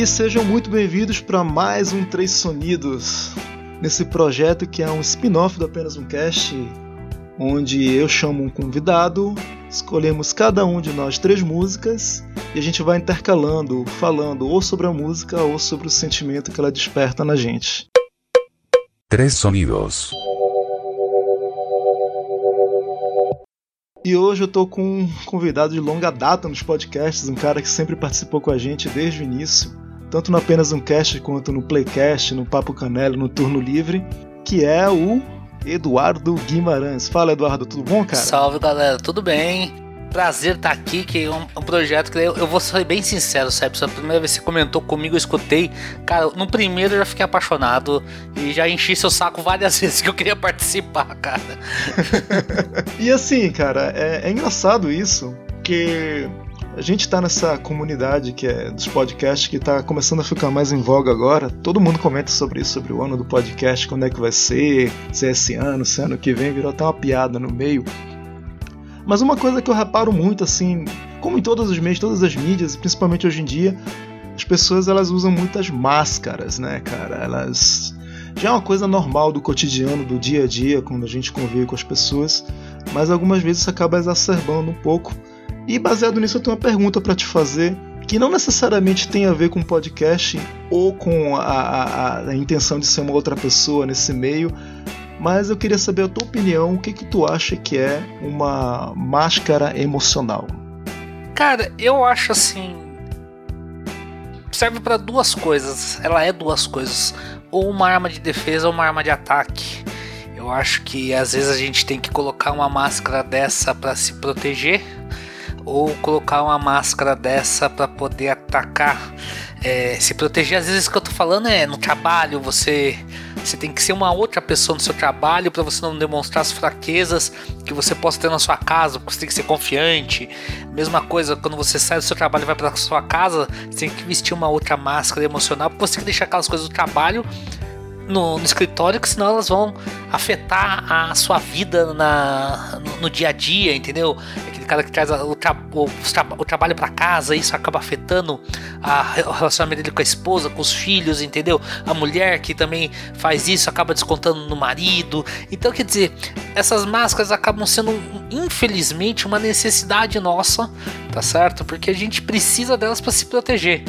E sejam muito bem-vindos para mais um Três Sonidos, nesse projeto que é um spin-off do Apenas um Cast, onde eu chamo um convidado, escolhemos cada um de nós três músicas e a gente vai intercalando, falando ou sobre a música ou sobre o sentimento que ela desperta na gente. Três Sonidos. E hoje eu tô com um convidado de longa data nos podcasts, um cara que sempre participou com a gente desde o início, tanto no apenas um cast quanto no Playcast, no Papo Canelo, no Turno Livre, que é o Eduardo Guimarães. Fala, Eduardo, tudo bom, cara? Salve, galera, tudo bem? prazer estar aqui, que é um, um projeto que eu, eu, vou ser bem sincero, Sebs. A primeira vez que você comentou comigo, eu escutei. Cara, no primeiro eu já fiquei apaixonado e já enchi seu saco várias vezes que eu queria participar, cara. e assim, cara, é, é engraçado isso, que a gente tá nessa comunidade que é dos podcasts que tá começando a ficar mais em voga agora. Todo mundo comenta sobre isso, sobre o ano do podcast, quando é que vai ser, se é esse ano, se é ano que vem, virou até uma piada no meio. Mas uma coisa que eu reparo muito, assim, como em todos os meios, todas as mídias, principalmente hoje em dia, as pessoas elas usam muitas máscaras, né, cara? Elas já é uma coisa normal do cotidiano, do dia a dia, quando a gente convive com as pessoas, mas algumas vezes isso acaba exacerbando um pouco. E baseado nisso, eu tenho uma pergunta para te fazer, que não necessariamente tem a ver com podcast ou com a, a, a intenção de ser uma outra pessoa nesse meio, mas eu queria saber a tua opinião, o que que tu acha que é uma máscara emocional? Cara, eu acho assim, serve para duas coisas. Ela é duas coisas, ou uma arma de defesa ou uma arma de ataque. Eu acho que às vezes a gente tem que colocar uma máscara dessa para se proteger, ou colocar uma máscara dessa para poder atacar. É, se proteger, às vezes o que eu tô falando é no trabalho, você você tem que ser uma outra pessoa no seu trabalho para você não demonstrar as fraquezas que você possa ter na sua casa, porque você tem que ser confiante. Mesma coisa quando você sai do seu trabalho e vai para sua casa, você tem que vestir uma outra máscara emocional, porque você tem que deixar aquelas coisas do trabalho no, no, escritório, que senão elas vão afetar a sua vida na, no, no dia a dia, entendeu? Aquele cara que traz o, tra, o, o trabalho para casa, isso acaba afetando a, o relacionamento dele com a esposa, com os filhos, entendeu? A mulher que também faz isso acaba descontando no marido. Então, quer dizer, essas máscaras acabam sendo, infelizmente, uma necessidade nossa, tá certo? Porque a gente precisa delas para se proteger.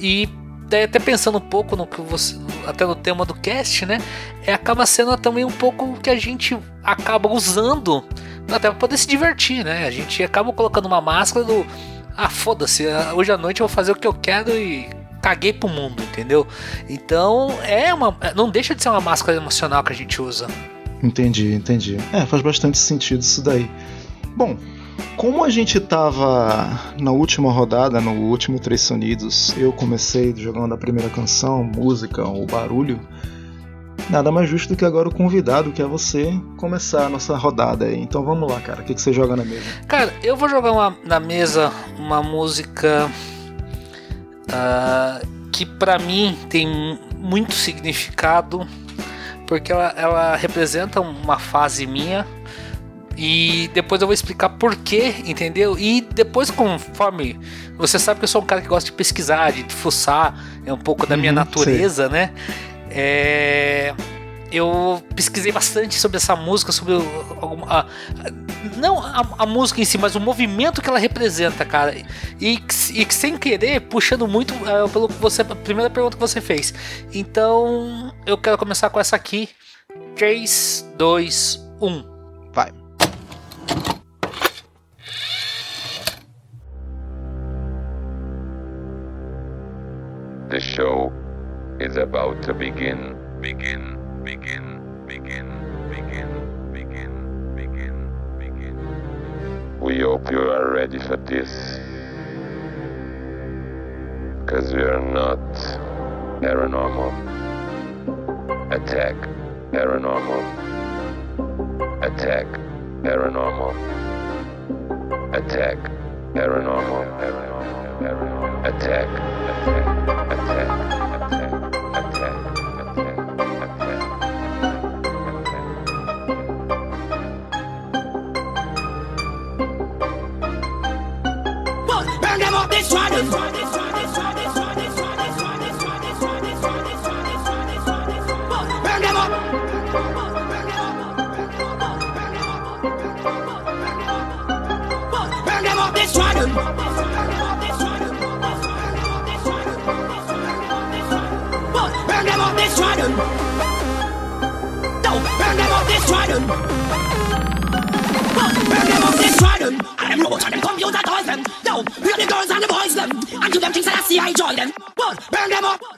E daí até pensando um pouco no que você até no tema do cast, né? É, acaba sendo também um pouco que a gente acaba usando até poder se divertir, né? A gente acaba colocando uma máscara do ah, foda-se, hoje à noite eu vou fazer o que eu quero e caguei pro mundo, entendeu? Então, é uma não deixa de ser uma máscara emocional que a gente usa. Entendi, entendi. É, faz bastante sentido isso daí. Bom, como a gente tava na última rodada, no último Três Sonidos, eu comecei jogando a primeira canção, música, o barulho. Nada mais justo do que agora o convidado, que é você, começar a nossa rodada aí. Então vamos lá, cara. O que, que você joga na mesa? Cara, eu vou jogar uma, na mesa uma música uh, que para mim tem muito significado, porque ela, ela representa uma fase minha e depois eu vou explicar porquê, entendeu? E depois, conforme. Você sabe que eu sou um cara que gosta de pesquisar, de fuçar, é um pouco da minha uhum, natureza, né? É, eu pesquisei bastante sobre essa música, sobre a, a, não a, a, música em si, mas o movimento que ela representa, cara. E, e sem querer, puxando muito é, pelo que você, a primeira pergunta que você fez. Então, eu quero começar com essa aqui. 3, 2, 1. The show is about to begin. Begin, begin, begin, begin, begin, begin, begin. We hope you are ready for this. Because we are not paranormal. Attack, paranormal. Attack, paranormal. Attack, paranormal. Paranormal attack, attack, attack, attack, attack. Burn them up, destroy them. don't burn them off this Triton. No, burn them off this Triton. I them robots and them computer toys them. No, we are the girls and the boys them. And do them things that I see I enjoy them. Burn them up.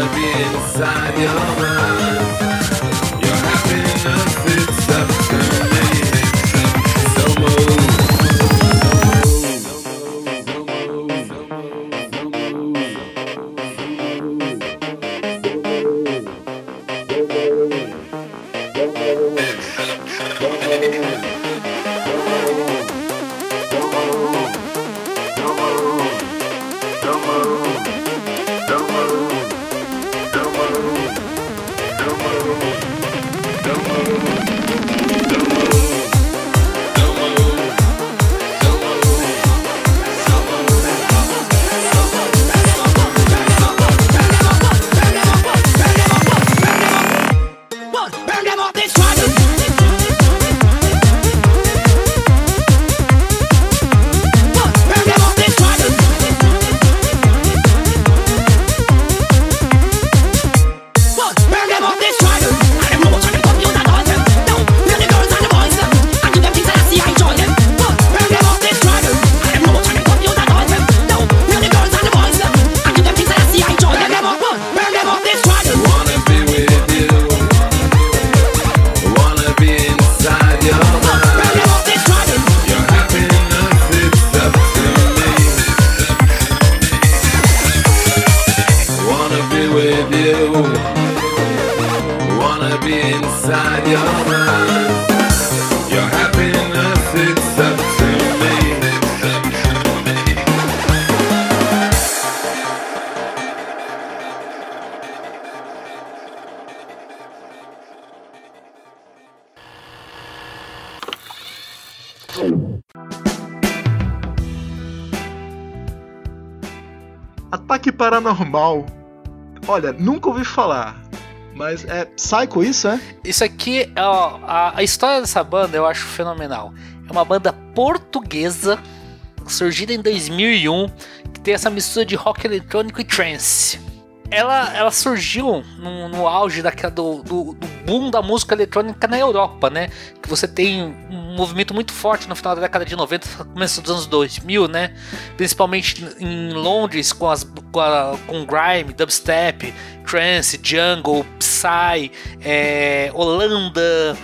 To be inside your mind. You're happy enough. Psycho isso, é? Isso aqui, ó, a, a história dessa banda eu acho fenomenal. É uma banda portuguesa, surgida em 2001, que tem essa mistura de rock eletrônico e trance. Ela, ela surgiu no, no auge daquela, do, do, do boom da música eletrônica na Europa, né? Que você tem um movimento muito forte no final da década de 90, começo dos anos 2000, né? Principalmente em Londres com, as, com, a, com grime, dubstep, trance, jungle, psy, é, Holanda,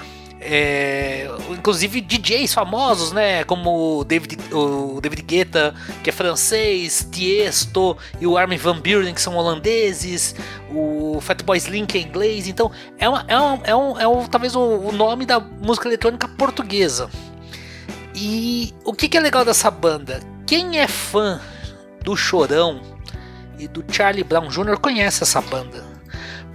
é, inclusive DJs famosos, né, como o David, o David Guetta, que é francês, Tiesto e o Armin van Buren, que são holandeses, o Fatboy Slim, que é inglês. Então, é, uma, é, um, é, um, é um, talvez o, o nome da música eletrônica portuguesa. E o que, que é legal dessa banda? Quem é fã do Chorão e do Charlie Brown Jr. conhece essa banda.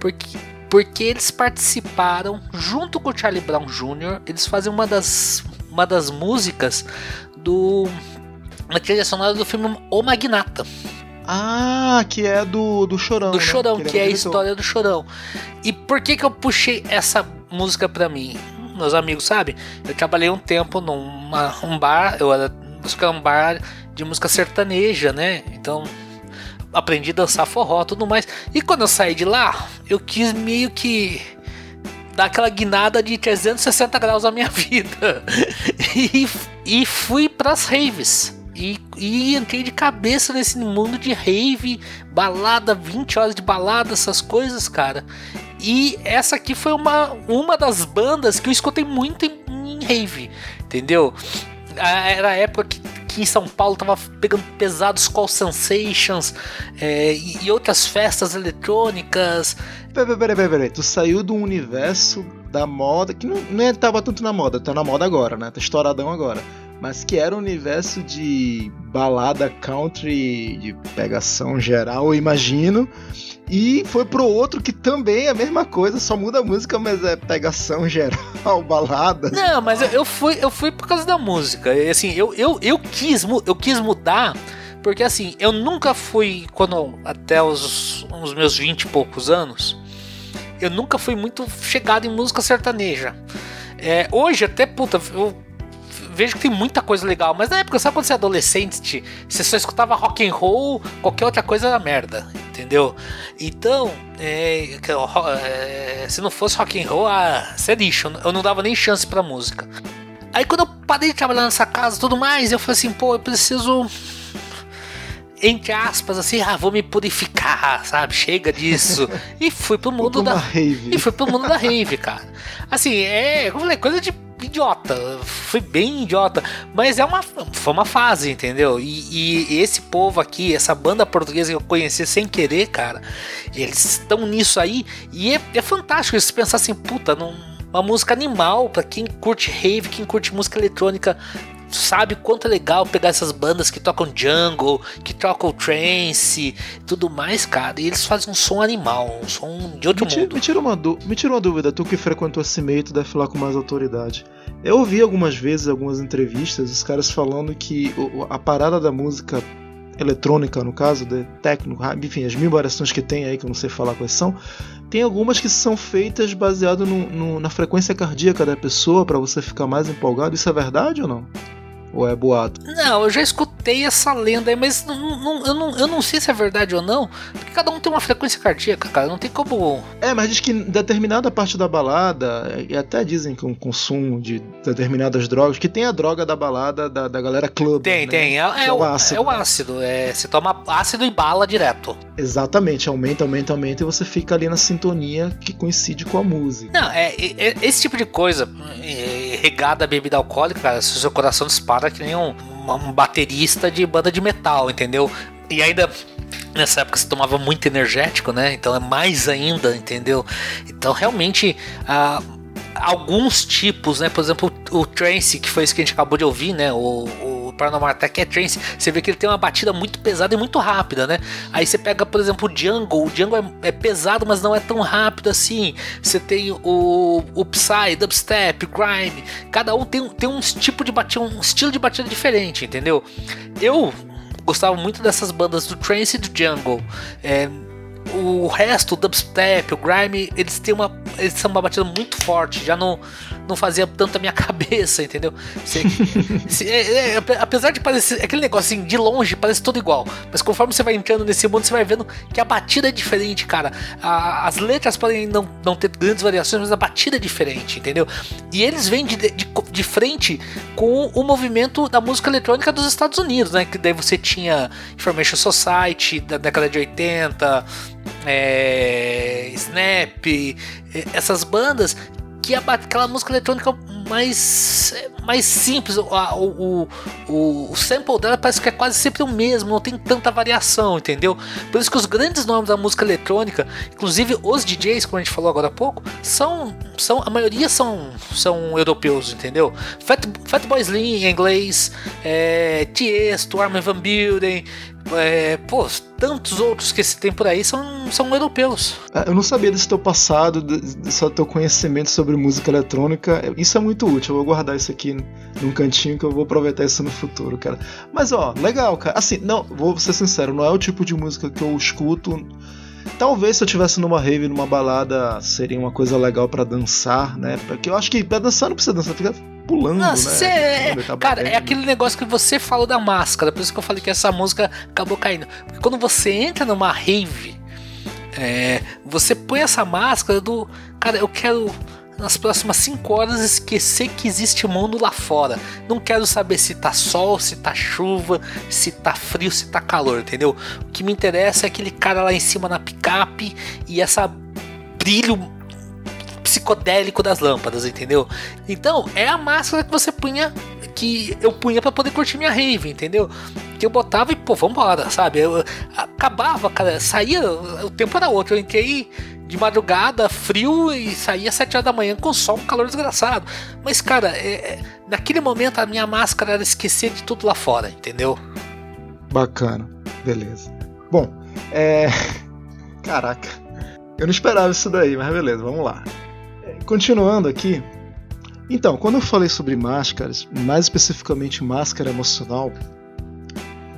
Porque porque eles participaram junto com o Charlie Brown Jr. Eles fazem uma das uma das músicas do na trilha sonora do filme O Magnata. Ah, que é do, do Chorão. Do né? Chorão, ele que é a história do Chorão. E por que que eu puxei essa música pra mim? Meus amigos sabem, eu trabalhei um tempo num um bar, eu que era um bar de música sertaneja, né? Então aprendi a dançar forró tudo mais. E quando eu saí de lá, eu quis meio que dar aquela guinada de 360 graus na minha vida. e, e fui pras raves. E, e entrei de cabeça nesse mundo de rave, balada, 20 horas de balada, essas coisas, cara. E essa aqui foi uma, uma das bandas que eu escutei muito em, em rave, entendeu? Era a época que, que em São Paulo tava pegando pesados Call Sensations é, e, e outras festas eletrônicas. Peraí, peraí, peraí, peraí. Tu saiu do universo da moda, que não, não é- tava tanto na moda, tá na moda agora, né? Tá estouradão agora. Mas que era o universo de balada country, de pegação geral, eu imagino. E foi pro outro que também é a mesma coisa, só muda a música, mas é pegação geral, balada. Não, mas eu, eu fui eu fui por causa da música. E, assim, eu, eu, eu, quis, eu quis mudar. Porque assim, eu nunca fui, quando até os, os meus 20 e poucos anos, eu nunca fui muito chegado em música sertaneja. É, hoje até, puta, eu vejo que tem muita coisa legal, mas na época, sabe quando você é adolescente, você só escutava rock and roll, qualquer outra coisa era merda, entendeu? Então, é, ro- é, se não fosse rock and roll, ah, você é lixo, eu não dava nem chance pra música. Aí quando eu parei de trabalhar nessa casa e tudo mais, eu falei assim, pô, eu preciso entre aspas, assim, ah, vou me purificar, sabe? Chega disso. E fui pro mundo da. rave. E fui pro mundo da rave, cara. Assim, é. Como eu falei, coisa de idiota. Fui bem idiota. Mas é uma. Foi uma fase, entendeu? E, e esse povo aqui, essa banda portuguesa que eu conheci sem querer, cara, eles estão nisso aí. E é, é fantástico eles pensar assim, puta, num, uma música animal pra quem curte rave, quem curte música eletrônica sabe quanto é legal pegar essas bandas que tocam jungle, que tocam trance, tudo mais, cara. E eles fazem um som animal, um som de outro Me tira, mundo. me, tira uma me tira uma dúvida, tu que frequentou esse meio, tu deve falar com mais autoridade. Eu ouvi algumas vezes, algumas entrevistas, os caras falando que a parada da música eletrônica, no caso, de técnico, enfim, as mil variações que tem aí, que eu não sei falar quais são, tem algumas que são feitas baseado no- no- na frequência cardíaca da pessoa para você ficar mais empolgado. Isso é verdade ou não? Ou é boato? Não, eu já escutei essa lenda aí, mas não- não- eu, não, eu não sei se é verdade ou não, porque cada um tem uma frequência cardíaca, cara. Não tem como. É, mas diz que determinada parte da balada, e até dizem que o consumo de determinadas drogas, que tem a droga da balada da, da galera club. Tem, né? tem. É, é é o ácido. É o ácido. É, você toma ácido e bala direto. Exatamente, aumenta, aumenta, aumenta e você fica ali na sintonia que coincide com a música. Não, é, é- é- esse tipo de coisa, é, regada a bebida alcoólica, cara, se o seu coração dispara que nem um, um baterista de banda de metal, entendeu? E ainda nessa época você tomava muito energético, né? Então é mais ainda, entendeu? Então realmente ah, alguns tipos, né? Por exemplo, o, o trance, que foi isso que a gente acabou de ouvir, né? O, o do Paranormal Attack é trance, você vê que ele tem uma batida muito pesada e muito rápida, né? Aí você pega, por exemplo, o Jungle, o Jungle é, é pesado, mas não é tão rápido assim. Você tem o, o Psy, Dubstep, Grime, cada um tem, tem um tipo de batida, um estilo de batida diferente, entendeu? Eu gostava muito dessas bandas do trance e do jungle. É, o resto, o dubstep, o grime, eles têm uma, eles são uma batida muito forte, já não, não fazia tanto a minha cabeça, entendeu? Se, se, é, é, apesar de parecer aquele negócio assim, de longe parece tudo igual, mas conforme você vai entrando nesse mundo, você vai vendo que a batida é diferente, cara. A, as letras podem não, não ter grandes variações, mas a batida é diferente, entendeu? E eles vêm de, de, de frente com o movimento da música eletrônica dos Estados Unidos, né? Que daí você tinha Information Society da década de 80 é, Snap, é, essas bandas que aquela música eletrônica mais, mais simples, o, o, o, o, sample dela parece que é quase sempre o mesmo, não tem tanta variação, entendeu? Por isso que os grandes nomes da música eletrônica, inclusive os DJs, como a gente falou agora há pouco, são, são a maioria são, são europeus, entendeu? Fat, Fatboy Slim em inglês, é, Tiesto, Armin Van Buren, é, pô, tantos outros que se tem por aí são, são europeus. É, eu não sabia desse teu passado, desse teu conhecimento sobre música eletrônica. Isso é muito útil. Eu vou guardar isso aqui num cantinho que eu vou aproveitar isso no futuro, cara. Mas ó, legal, cara. Assim, não, vou ser sincero, não é o tipo de música que eu escuto. Talvez se eu tivesse numa rave, numa balada, seria uma coisa legal para dançar, né? Porque eu acho que pra dançar não precisa dançar, fica pulando, Não, né? cê- é, Tá cara, é aquele negócio que você falou da máscara, por isso que eu falei que essa música acabou caindo. Porque quando você entra numa rave, é, você põe essa máscara do. Cara, eu quero nas próximas 5 horas esquecer que existe mundo lá fora. Não quero saber se tá sol, se tá chuva, se tá frio, se tá calor, entendeu? O que me interessa é aquele cara lá em cima na picape e essa brilho psicodélico das lâmpadas, entendeu? Então, é a máscara que você punha que eu punha pra poder curtir minha rave, entendeu? Que eu botava e, pô, vambora, sabe? Eu acabava, cara, saía, o tempo era outro. Eu entrei de madrugada, frio, e saía às 7 horas da manhã com sol, um calor desgraçado. Mas, cara, é- é- naquele momento a minha máscara era esquecer de tudo lá fora, entendeu? Bacana, beleza. Bom, é. Caraca, eu não esperava isso daí, mas beleza, vamos lá. Continuando aqui. Então, quando eu falei sobre máscaras, mais especificamente máscara emocional,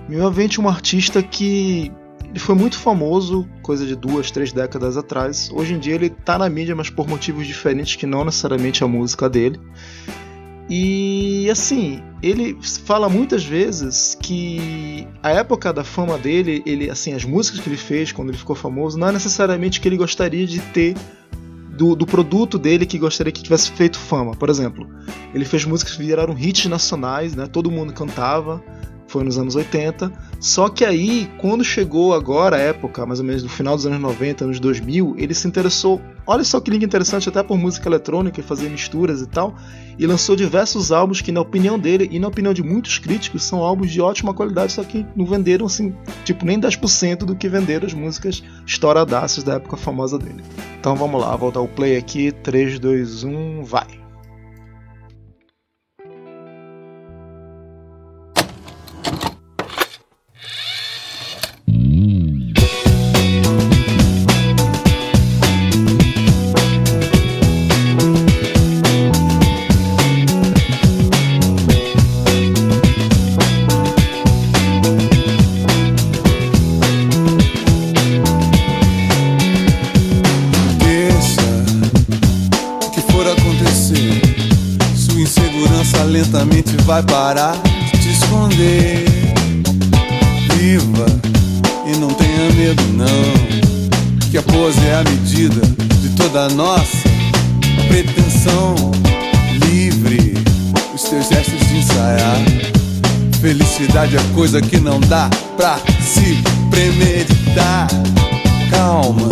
me mente um artista que ele foi muito famoso, coisa de duas, três décadas atrás. Hoje em dia ele tá na mídia, mas por motivos diferentes que não necessariamente a música dele. E assim, ele fala muitas vezes que a época da fama dele, ele assim, as músicas que ele fez quando ele ficou famoso, não é necessariamente que ele gostaria de ter do, do produto dele que gostaria que tivesse feito fama. Por exemplo, ele fez músicas que viraram hits nacionais, né? Todo mundo cantava. Foi nos anos 80. Só que aí, quando chegou agora a época, mais ou menos no final dos anos 90, anos 2000, ele se interessou. Olha só que link interessante, até por música eletrônica e fazer misturas e tal. E lançou diversos álbuns que, na opinião dele e na opinião de muitos críticos, são álbuns de ótima qualidade, só que não venderam assim, tipo, nem 10% do que venderam as músicas estouradaças da época famosa dele. Então vamos lá, vou dar o play aqui. 3, 2, 1, vai. Dá pra se premeditar. Calma,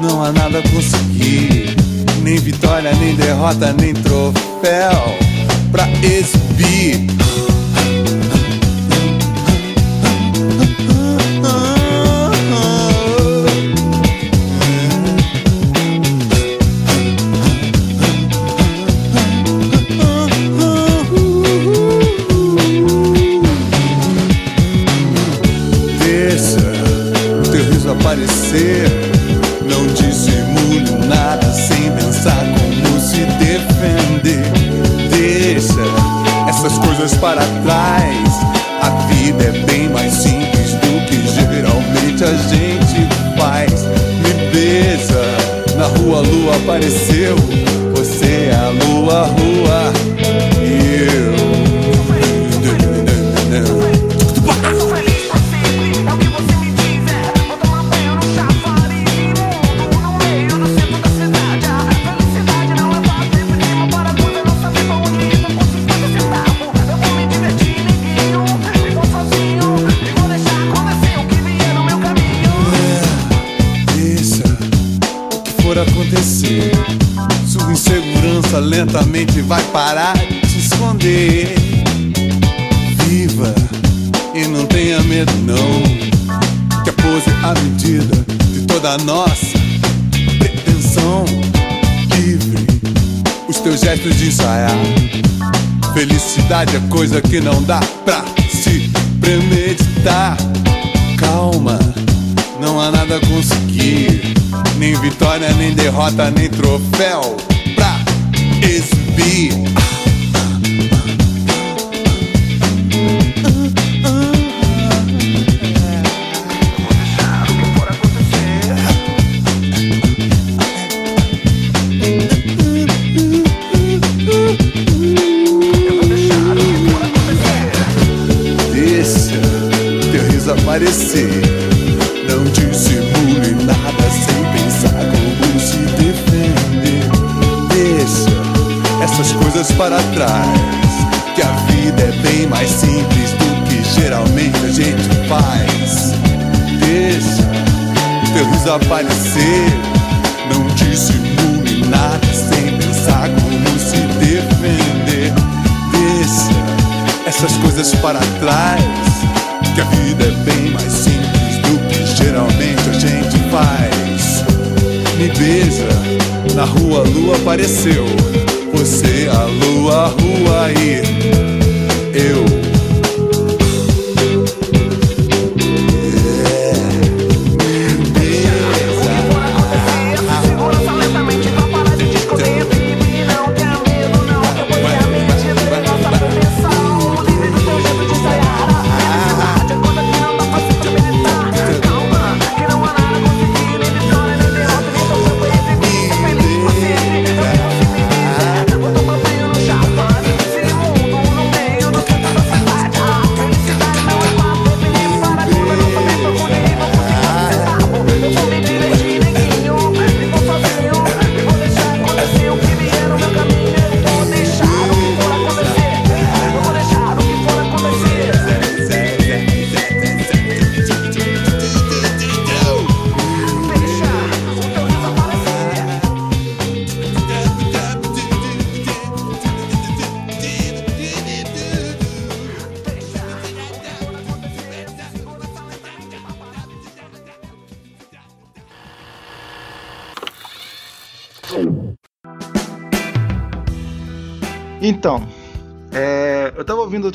não há nada a conseguir. Nem vitória, nem derrota, nem troféu pra exibir. Coisa que não dá pra se premeditar. Calma, não há nada a conseguir. Nem vitória, nem derrota, nem troféu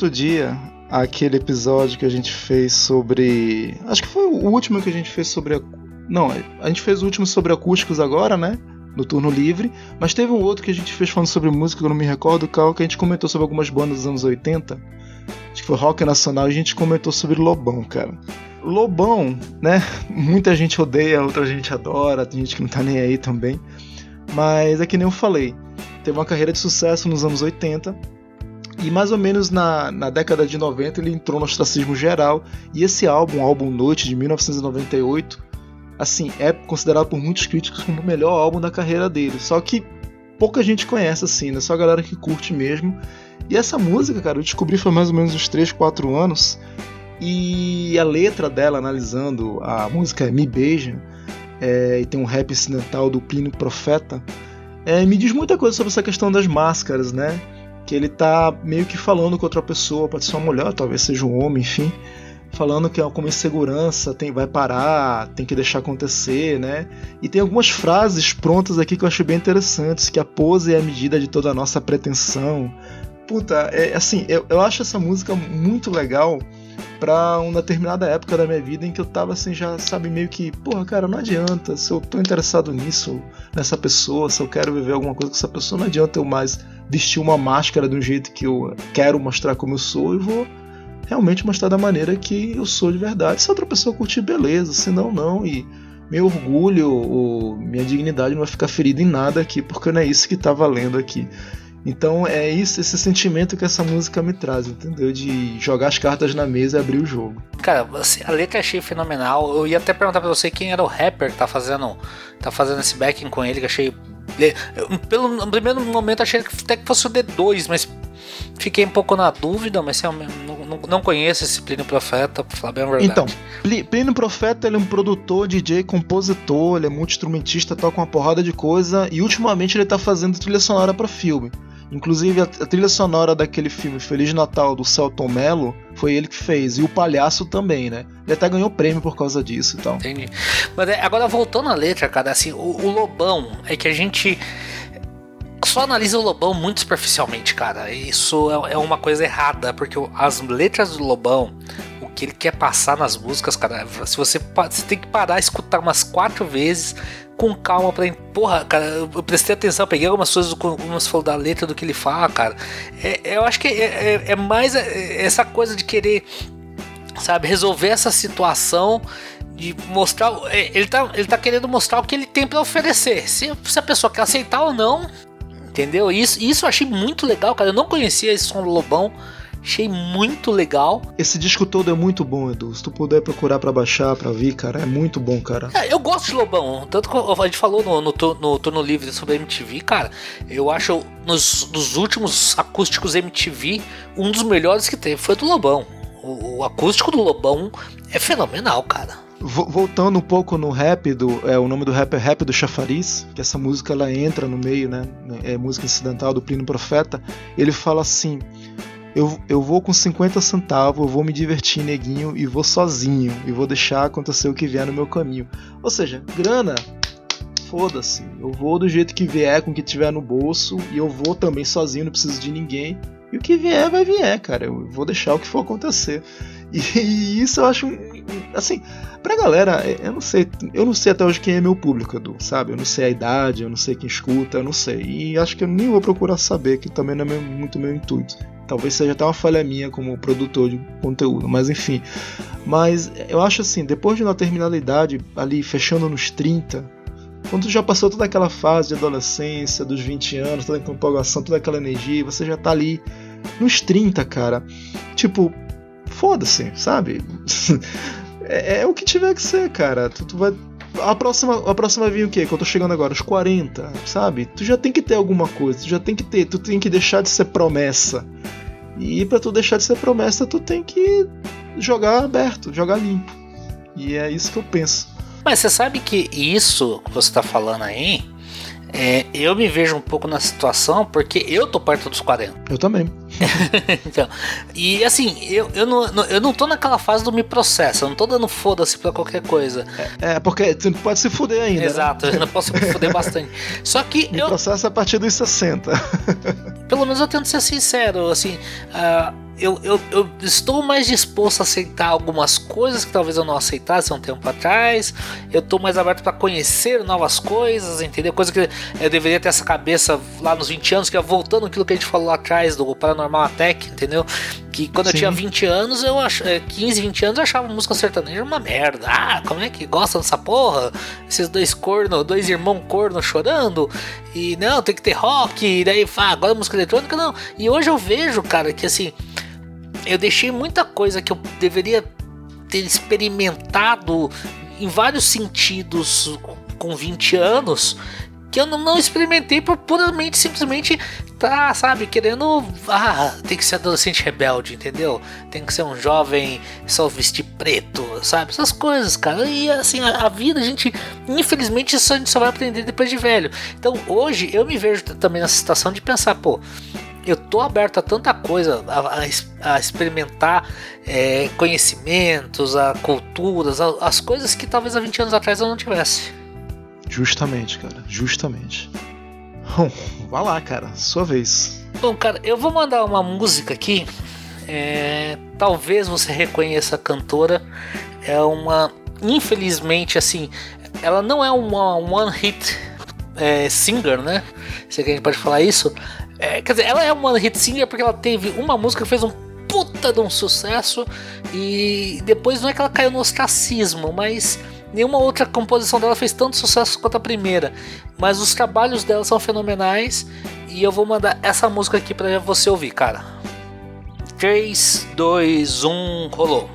outro dia aquele episódio que a gente fez sobre. Acho que foi o último que a gente fez sobre. Não, a gente fez o último sobre acústicos agora, né? No turno livre. Mas teve um outro que a gente fez falando sobre música, que eu não me recordo, Cal, que a gente comentou sobre algumas bandas dos anos 80. Acho que foi rock nacional e a gente comentou sobre Lobão, cara. Lobão, né? Muita gente odeia, outra gente adora, tem gente que não tá nem aí também. Mas é que nem eu falei, teve uma carreira de sucesso nos anos 80 e mais ou menos na, na década de 90 ele entrou no ostracismo geral e esse álbum, o álbum Noite de 1998, assim, é considerado por muitos críticos como o melhor álbum da carreira dele. Só que pouca gente conhece assim, né? Só a galera que curte mesmo. E essa música, cara, eu descobri foi mais ou menos uns 3, 4 anos. E a letra dela, analisando, a música é Me Beija, é, e tem um rap incidental do Plínio Profeta, é, me diz muita coisa sobre essa questão das máscaras, né? Que ele tá meio que falando com outra pessoa, pode ser uma mulher, talvez seja um homem, enfim. Falando que é como insegurança, tem, vai parar, tem que deixar acontecer, né? E tem algumas frases prontas aqui que eu acho bem interessantes, que a pose é a medida de toda a nossa pretensão. Puta, é assim, eu, eu acho essa música muito legal pra uma determinada época da minha vida em que eu tava assim, já sabe, meio que, porra, cara, não adianta. Se eu tô interessado nisso, nessa pessoa, se eu quero viver alguma coisa com essa pessoa, não adianta eu mais vestir uma máscara do jeito que eu quero mostrar como eu sou e vou realmente mostrar da maneira que eu sou de verdade. Se outra pessoa curtir, beleza, se não, não. E meu orgulho ou minha dignidade não vai ficar ferida em nada aqui, porque não é isso que tá valendo aqui. Então é isso, esse sentimento que essa música me traz, entendeu? De jogar as cartas na mesa e abrir o jogo. Cara, assim, a letra achei fenomenal. Eu ia até perguntar pra você quem era o rapper que tá fazendo, tá fazendo esse backing com ele, que achei. Pelo no primeiro momento achei que até que fosse o D2, mas fiquei um pouco na dúvida, mas eu não, não, conheço esse Plínio Profeta, pra falar bem a verdade. Então, Plínio Profeta ele é um produtor, DJ, compositor, ele é multi-instrumentista, toca uma porrada de coisa e ultimamente ele tá fazendo trilha sonora pra filme. Inclusive a, trilha sonora daquele filme Feliz Natal do Celton Mello foi ele que fez e o Palhaço também, né? Ele até ganhou prêmio por causa disso e tal. Entendi. Mas é, agora voltando à letra, cara, assim, o, o Lobão é que a gente só analisa o Lobão muito superficialmente, cara. Isso é, é uma coisa errada, porque as letras do Lobão, que ele quer passar nas músicas, cara, se você, você tem que parar escutar umas quatro vezes com calma pra. Porra, cara, eu prestei atenção, peguei algumas coisas, você falou da letra do que ele fala, cara. É- eu acho que é, é- é mais é, essa coisa de querer sabe, resolver essa situação de mostrar. é, Ele tá, ele tá querendo mostrar o que ele tem pra oferecer. Se, se a pessoa quer aceitar ou não, entendeu? Isso, isso eu achei muito legal, cara. Eu não conhecia esse som do Lobão, achei muito legal. Esse disco todo é muito bom, Edu. Se tu puder procurar pra baixar, pra ver, cara, é muito bom, cara. É, eu gosto de Lobão, tanto que a gente falou no, no, no turno livre sobre a MTV, cara. Eu acho nos, nos últimos acústicos MTV, um dos melhores que teve foi do Lobão. O, o acústico do Lobão é fenomenal, cara. Vo- Voltando um pouco no rap do. É, o nome do rap é Rap do Chafariz, que essa música ela entra no meio, né? É música incidental do Plínio Profeta. Ele fala assim: eu, eu vou com 50 centavos, eu vou me divertir, neguinho, e vou sozinho, e vou deixar acontecer o que vier no meu caminho. Ou seja, grana, foda-se. Eu vou do jeito que vier, com o que tiver no bolso, e eu vou também sozinho, não preciso de ninguém. E o que vier, vai vier, cara. Eu vou deixar o que for acontecer. E, isso eu acho. Assim, pra galera, eu não sei. Eu não sei até hoje quem é meu público, Edu, sabe? Eu não sei a idade, eu não sei quem escuta, eu não sei. E acho que eu nem vou procurar saber, que também não é muito meu intuito. Talvez seja até uma falha minha como produtor de conteúdo, mas enfim. Mas eu acho assim, depois de uma determinada idade, ali fechando nos 30, quando tu já passou toda aquela fase de adolescência, dos 20 anos, toda aquela empolgação, toda aquela energia, você já tá ali nos 30, cara. Tipo, foda-se, sabe? é, é o que tiver que ser, cara. Tu, tu vai. A próxima, a próxima vai vir o quê? Que eu tô chegando agora, os 40, sabe? Tu já tem que ter alguma coisa, tu já tem que ter, tu tem que deixar de ser promessa. E pra tu deixar de ser promessa, tu tem que jogar aberto, jogar limpo. E é isso que eu penso. Mas você sabe que isso que você tá falando aí, é, eu me vejo um pouco na situação porque eu tô perto dos 40. Eu também. então, e assim, eu, eu, não, não- eu não tô naquela fase do me processo, eu não tô dando foda-se pra qualquer coisa. É, porque tu pode se fuder ainda. né? Exato, eu ainda posso me foder bastante. Só que Me eu, processa a partir dos 60. pelo menos eu tento ser sincero, assim, ah, eu, eu, eu estou mais disposto a aceitar algumas coisas que talvez eu não aceitasse há um tempo atrás. Eu estou mais aberto para conhecer novas coisas, entendeu? Coisa que eu deveria ter essa cabeça lá nos 20 anos, que é voltando aquilo que a gente falou lá atrás do Paranormal Attack, entendeu? Que quando eu Sim. tinha 20 anos, eu ach... eh, 15, 20 anos, eu achava música sertaneja uma merda. Ah, como é que gosta dessa porra? Esses dois corno, dois irmãos corno chorando. E não, tem que ter rock, e daí ah, agora música eletrônica, não. E hoje eu vejo, cara, que assim, eu deixei muita coisa que eu deveria ter experimentado em vários sentidos com 20 anos que eu não, não experimentei por puramente simplesmente tá, sabe, querendo ah, tem que ser adolescente rebelde, entendeu? Tem que ser um jovem só vestir preto, sabe? Essas coisas, cara. E assim, a, a vida a gente, infelizmente, isso a gente só vai aprender depois de velho. Então, hoje eu me vejo também nessa situação de pensar, pô, eu tô aberto a tanta coisa, a, a a experimentar é, conhecimentos, a culturas, a- as coisas que talvez há 20 anos atrás eu não tivesse. Justamente, cara, justamente. Bom, vai lá, cara, sua vez. Bom, cara, eu vou mandar uma música aqui É, talvez você reconheça a cantora. É uma. Infelizmente, assim, ela não é uma one hit é, singer, né? Se é que a gente pode falar isso. É, quer dizer, ela é uma hit singer porque ela teve uma música que fez um puta de um sucesso e depois não é que ela caiu no ostracismo, mas nenhuma outra composição dela fez tanto sucesso quanto a primeira. Mas os trabalhos dela são fenomenais e eu vou mandar essa música aqui pra você ouvir, cara. 3, 2, 1, rolou.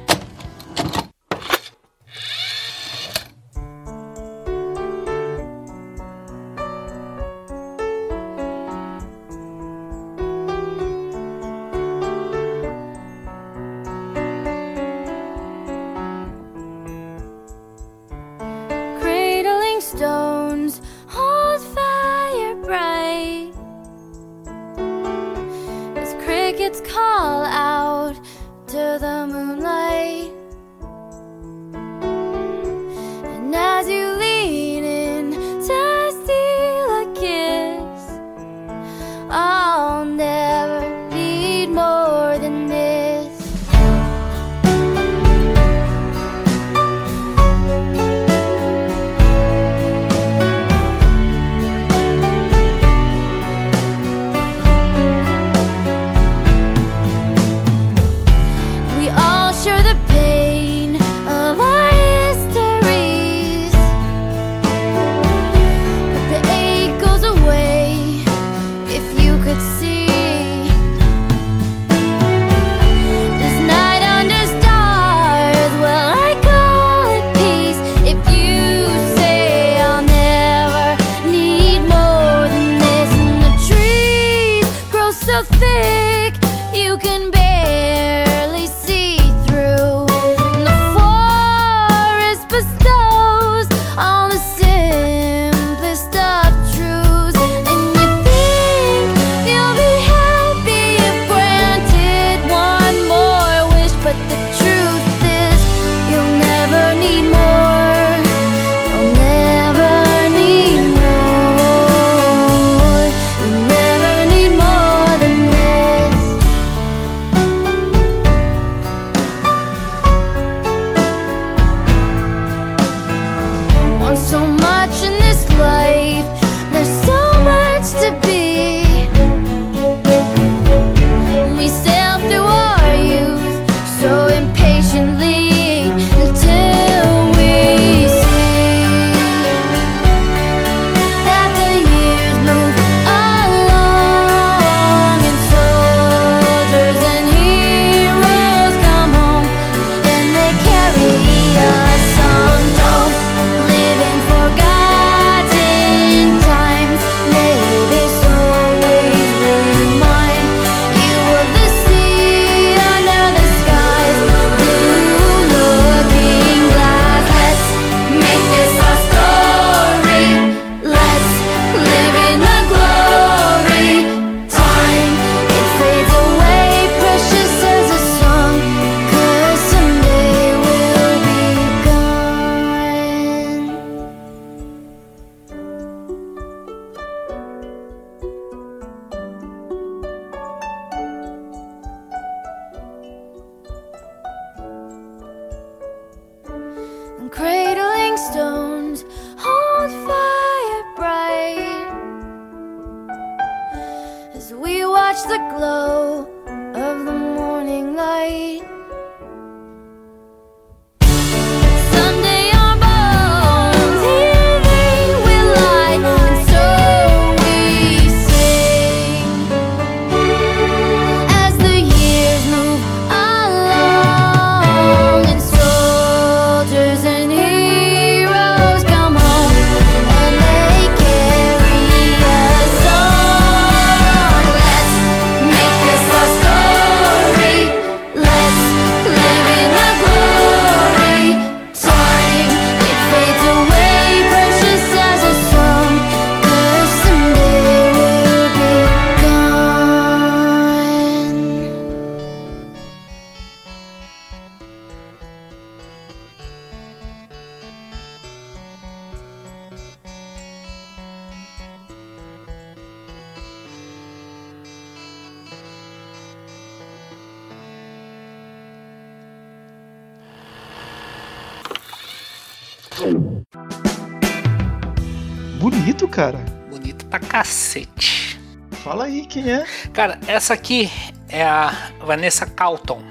Bonito, cara. Bonito pra cacete. Fala aí quem é. Cara, essa aqui é a Vanessa Carlton.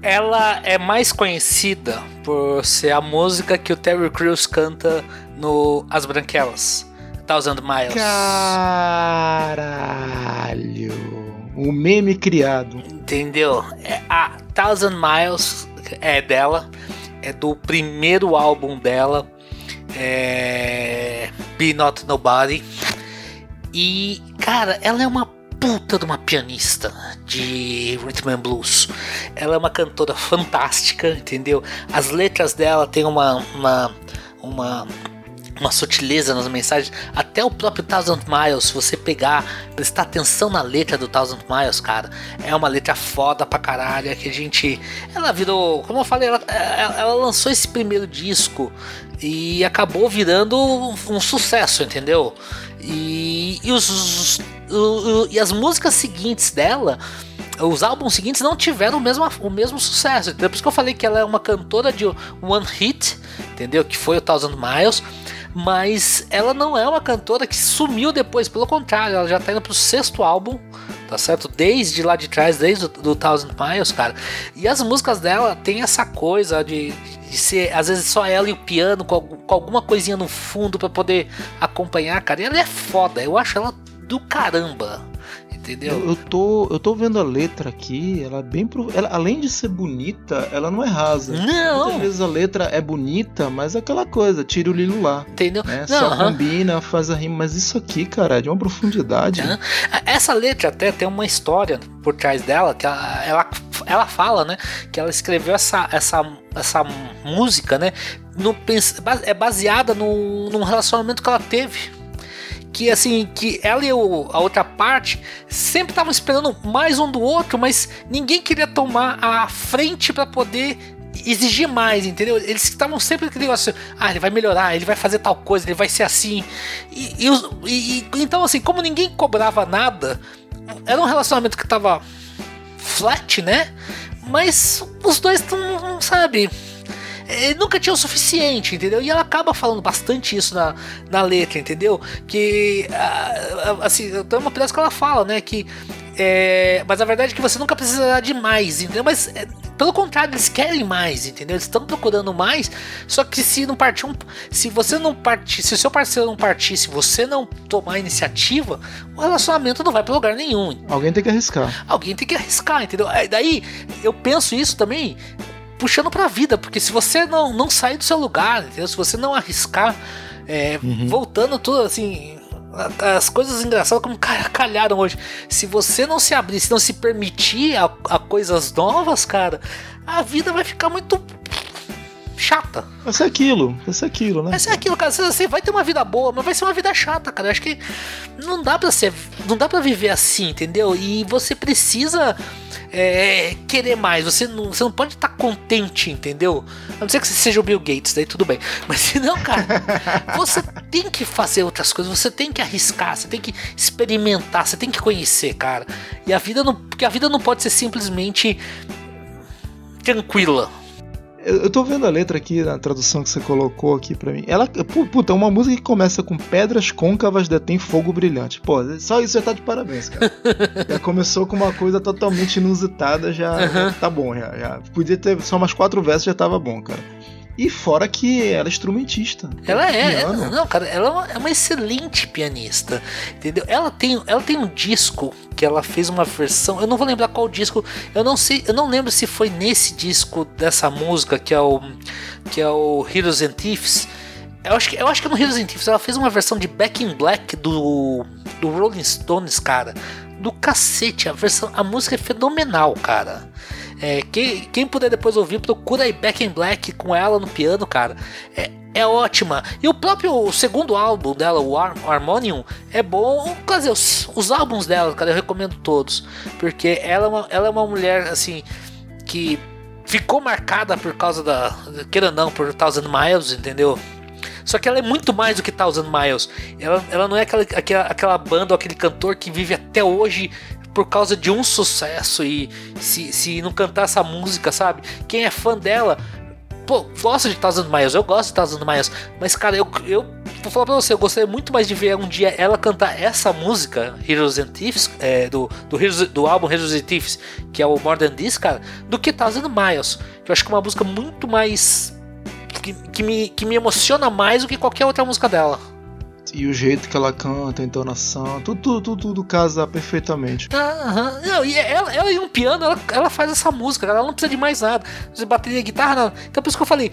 Ela é mais conhecida por ser a música que o Terry Crews canta no As Branquelas. Thousand Miles. Caralho. O meme criado. Entendeu? É, a Thousand Miles é dela. É do primeiro álbum dela. É... Be Not Nobody. E, cara, ela é uma puta de uma pianista de rhythm and blues. Ela é uma cantora fantástica, entendeu? As letras dela têm uma uma uma, uma sutileza nas mensagens. Até o próprio Thousand Miles, se você pegar, prestar atenção na letra do Thousand Miles, cara, é uma letra foda pra caralho. é Que a gente, ela virou, como eu falei, ela, ela- ela lançou esse primeiro disco e acabou virando um, sucesso, entendeu? E, e, os, os- o- e as músicas seguintes dela, os álbuns seguintes não tiveram o mesmo, o mesmo sucesso. Então, por isso que eu falei que ela é uma cantora de one hit, entendeu? Que foi o Thousand Miles. Mas ela não é uma cantora que sumiu depois, pelo contrário, ela já tá indo pro sexto álbum, tá certo? Desde lá de trás, desde o Thousand Miles, cara. E as músicas dela tem essa coisa de, de ser, às vezes, só ela e o piano, com, com alguma coisinha no fundo pra poder acompanhar, cara. E ela é foda, eu acho ela do caramba, entendeu? Eu, eu tô, eu tô vendo a letra aqui, ela é bem. pro- Ela, além de ser bonita, ela não é rasa. Não. Muitas vezes a letra é bonita, mas é aquela coisa, tira o lilo lá. Entendeu? Né? Não, Só aham. combina, faz a rima. Mas isso aqui, cara, é de uma profundidade. Essa letra até tem uma história por trás dela, que ela, ela, ela fala, né? Que ela escreveu essa, essa, essa música, né? No, é baseada no, num relacionamento que ela teve. Que assim, que ela e o- a outra parte sempre estavam esperando mais um do outro, mas ninguém queria tomar a frente para poder exigir mais, entendeu? Eles estavam sempre aquele negócio, ah, ele vai melhorar, ele vai fazer tal coisa, ele vai ser assim. E, e e- então, assim, como ninguém cobrava nada, era um relacionamento que tava flat, né? Mas os dois não, sabe. Eh, Nunca tinha o suficiente, entendeu? E ela acaba falando bastante isso na, na letra, entendeu? Que, ah, ah, assim, tem uma pedaço que ela fala, né? Que, é, mas a verdade é que você nunca precisará de mais, entendeu? Mas, é, pelo contrário, eles querem mais, entendeu? Eles estão procurando mais, só que se não partir um, se você não partir, se o seu parceiro não partir, se você não tomar a iniciativa, o relacionamento não vai para lugar nenhum, Alguém tem que arriscar. Alguém tem que arriscar, entendeu? Aí Daí eu penso isso também puxando pra vida, porque se você não, não sair do seu lugar, entendeu? Se você não arriscar, é, voltando tudo assim. As coisas engraçadas como ca- calharam hoje. Se você não se abrir, se não se permitir a, a coisas novas, cara, a vida vai ficar muito chata. Vai ser aquilo, vai ser aquilo, né? Vai ser aquilo, cara. Você, vai ter uma vida boa, mas vai ser uma vida chata, cara. Eu acho que não dá pra ser. Não dá para viver assim, entendeu? E você precisa é, querer mais. Você não, você não pode estar contente, entendeu? A não ser que você seja o Bill Gates, daí tudo bem. Mas se não, cara, você tem que fazer outras coisas, você tem que arriscar, você tem que experimentar, você tem que conhecer, cara. E a vida não. Porque a vida não pode ser simplesmente tranquila. Eu, eu tô vendo a letra aqui na tradução que você colocou aqui pra mim. Ela, pu- puta, é uma música que começa com pedras côncavas detém fogo brilhante. Pô, só isso já tá de parabéns, cara. já começou com uma coisa totalmente inusitada, já, já tá bom, já, já. Podia ter só umas quatro versos, já tava bom, cara. E fora que ela é instrumentista. Ela é, não, cara, ela é uma, é uma excelente pianista, entendeu? Ela tem, ela tem um disco que ela fez uma versão, eu não vou lembrar qual disco, eu não sei, eu não lembro se foi nesse disco dessa música que é o que é o Heroes and Thieves. Eu acho que eu acho que no Heroes and Thieves ela fez uma versão de Back in Black do do Rolling Stones, cara. Do cacete, a versão, a música é fenomenal, cara. É, quem, quem puder depois ouvir, procura aí Back in Black com ela no piano, cara. É, é ótima. E o próprio segundo álbum dela, o Har- Harmonium, é bom. Quer dizer, os, os álbuns dela, cara, eu recomendo todos. Porque ela é uma, ela é uma mulher, assim, que ficou marcada por causa da. Queira não, por Thousand Miles, entendeu? Só que ela é muito mais do que Thousand Miles. Ela, ela não é aquela, aquela, aquela banda ou aquele cantor que vive até hoje por causa de um sucesso e se, se não cantar essa música, sabe? Quem é fã dela pô, gosto de Thousand Miles, eu gosto de Thousand Miles, mas cara, eu, eu vou falar pra você, eu gostaria muito mais de ver um dia ela cantar essa música, Heroes and Thieves, é, do, do, Heroes, do álbum Heroes and Thieves, que é o More Than This, cara, do que Thousand Miles, que eu acho que é uma música muito mais. que, que, me, que me emociona mais do que qualquer outra música dela. E o jeito que ela canta, a entonação, tudo, tudo, tudo, tudo casa perfeitamente. Aham. Não, e ela, ela e um piano, ela, ela faz essa música, ela não precisa de mais nada. Não precisa de bateria, guitarra, nada. Então por isso que eu falei,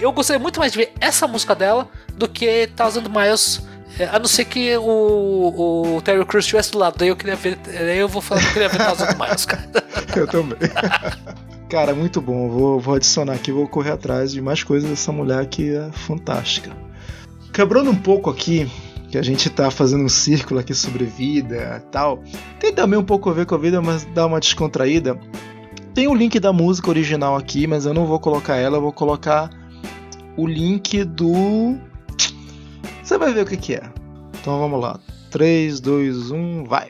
eu gostaria muito mais de ver essa música dela do que Thousand Miles. é, A não ser que o, o Terry Crews estivesse do lado, daí eu queria ver. Daí eu vou falar que eu queria ver Thousand Miles, cara. Eu também. Cara, muito bom. Vou, vou adicionar aqui, vou correr atrás de mais coisas dessa mulher que é fantástica. Quebrando um pouco aqui, que a gente tá fazendo um círculo aqui sobre vida tal. Tem também um pouco a ver com a vida, mas dá uma descontraída. Tem o link da música original aqui, mas eu não vou colocar ela, eu vou colocar o link do. Você vai ver o que, que é. Então vamos lá. 3, 2, 1, vai!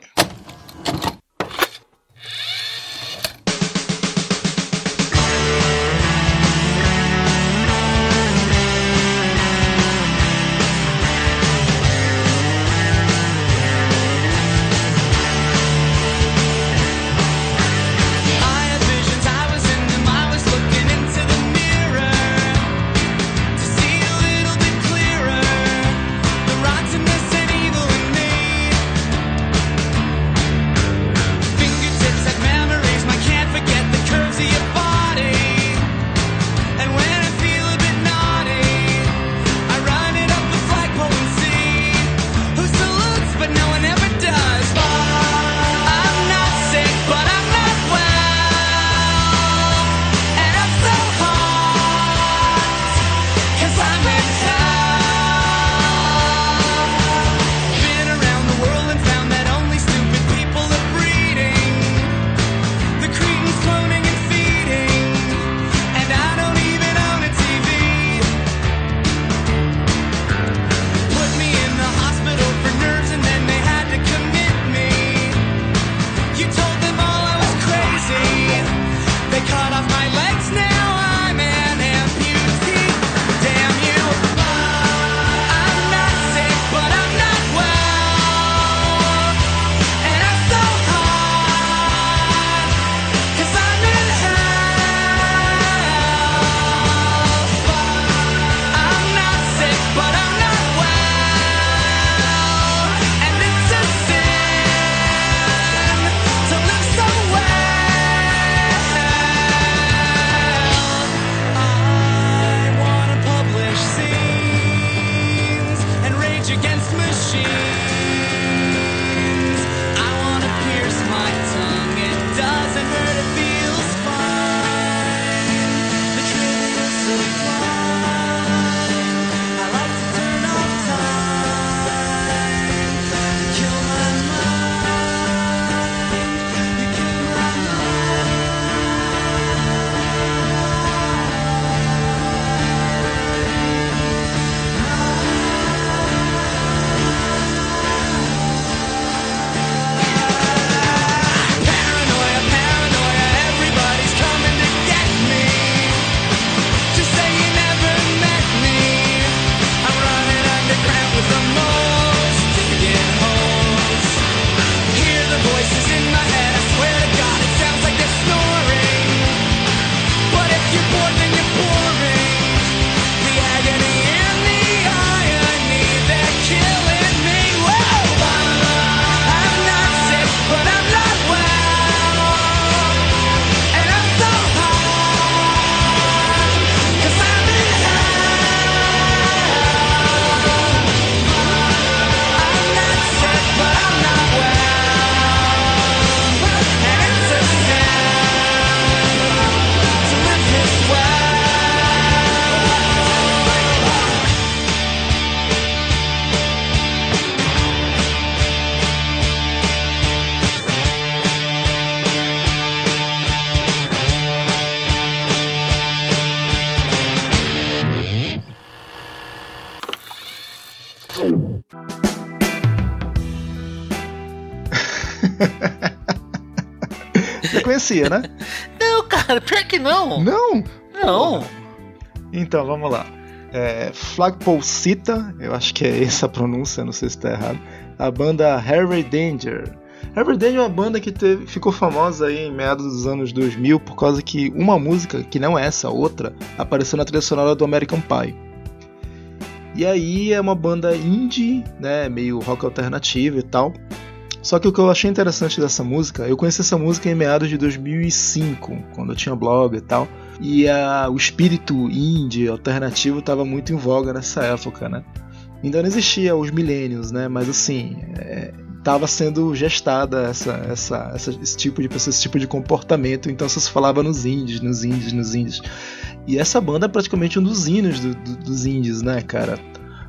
Você conhecia, né? Não, cara, pior que não. Não? Não. Então, vamos lá. É, Flagpole Cita, eu acho que é essa a pronúncia, não sei se está errado. A banda Harry Danger. Harry Danger é uma banda que teve- ficou famosa aí em meados dos anos 2000 por causa que uma música, que não é essa, outra, apareceu na trilha sonora do American Pie. E aí é uma banda indie, né, meio rock alternativo e tal. Só que o que eu achei interessante dessa música, eu conheci essa música em meados de 2005, quando eu tinha blog e tal. E a, o espírito indie alternativo estava muito em voga nessa época, né? Ainda não existia os milênios, né? Mas assim, estava sendo gestada essa, essa, essa- esse tipo de esse tipo de comportamento. Então só se falava nos indies, nos indies, nos indies. E essa banda é praticamente um dos hinos do- do- dos indies, né, cara?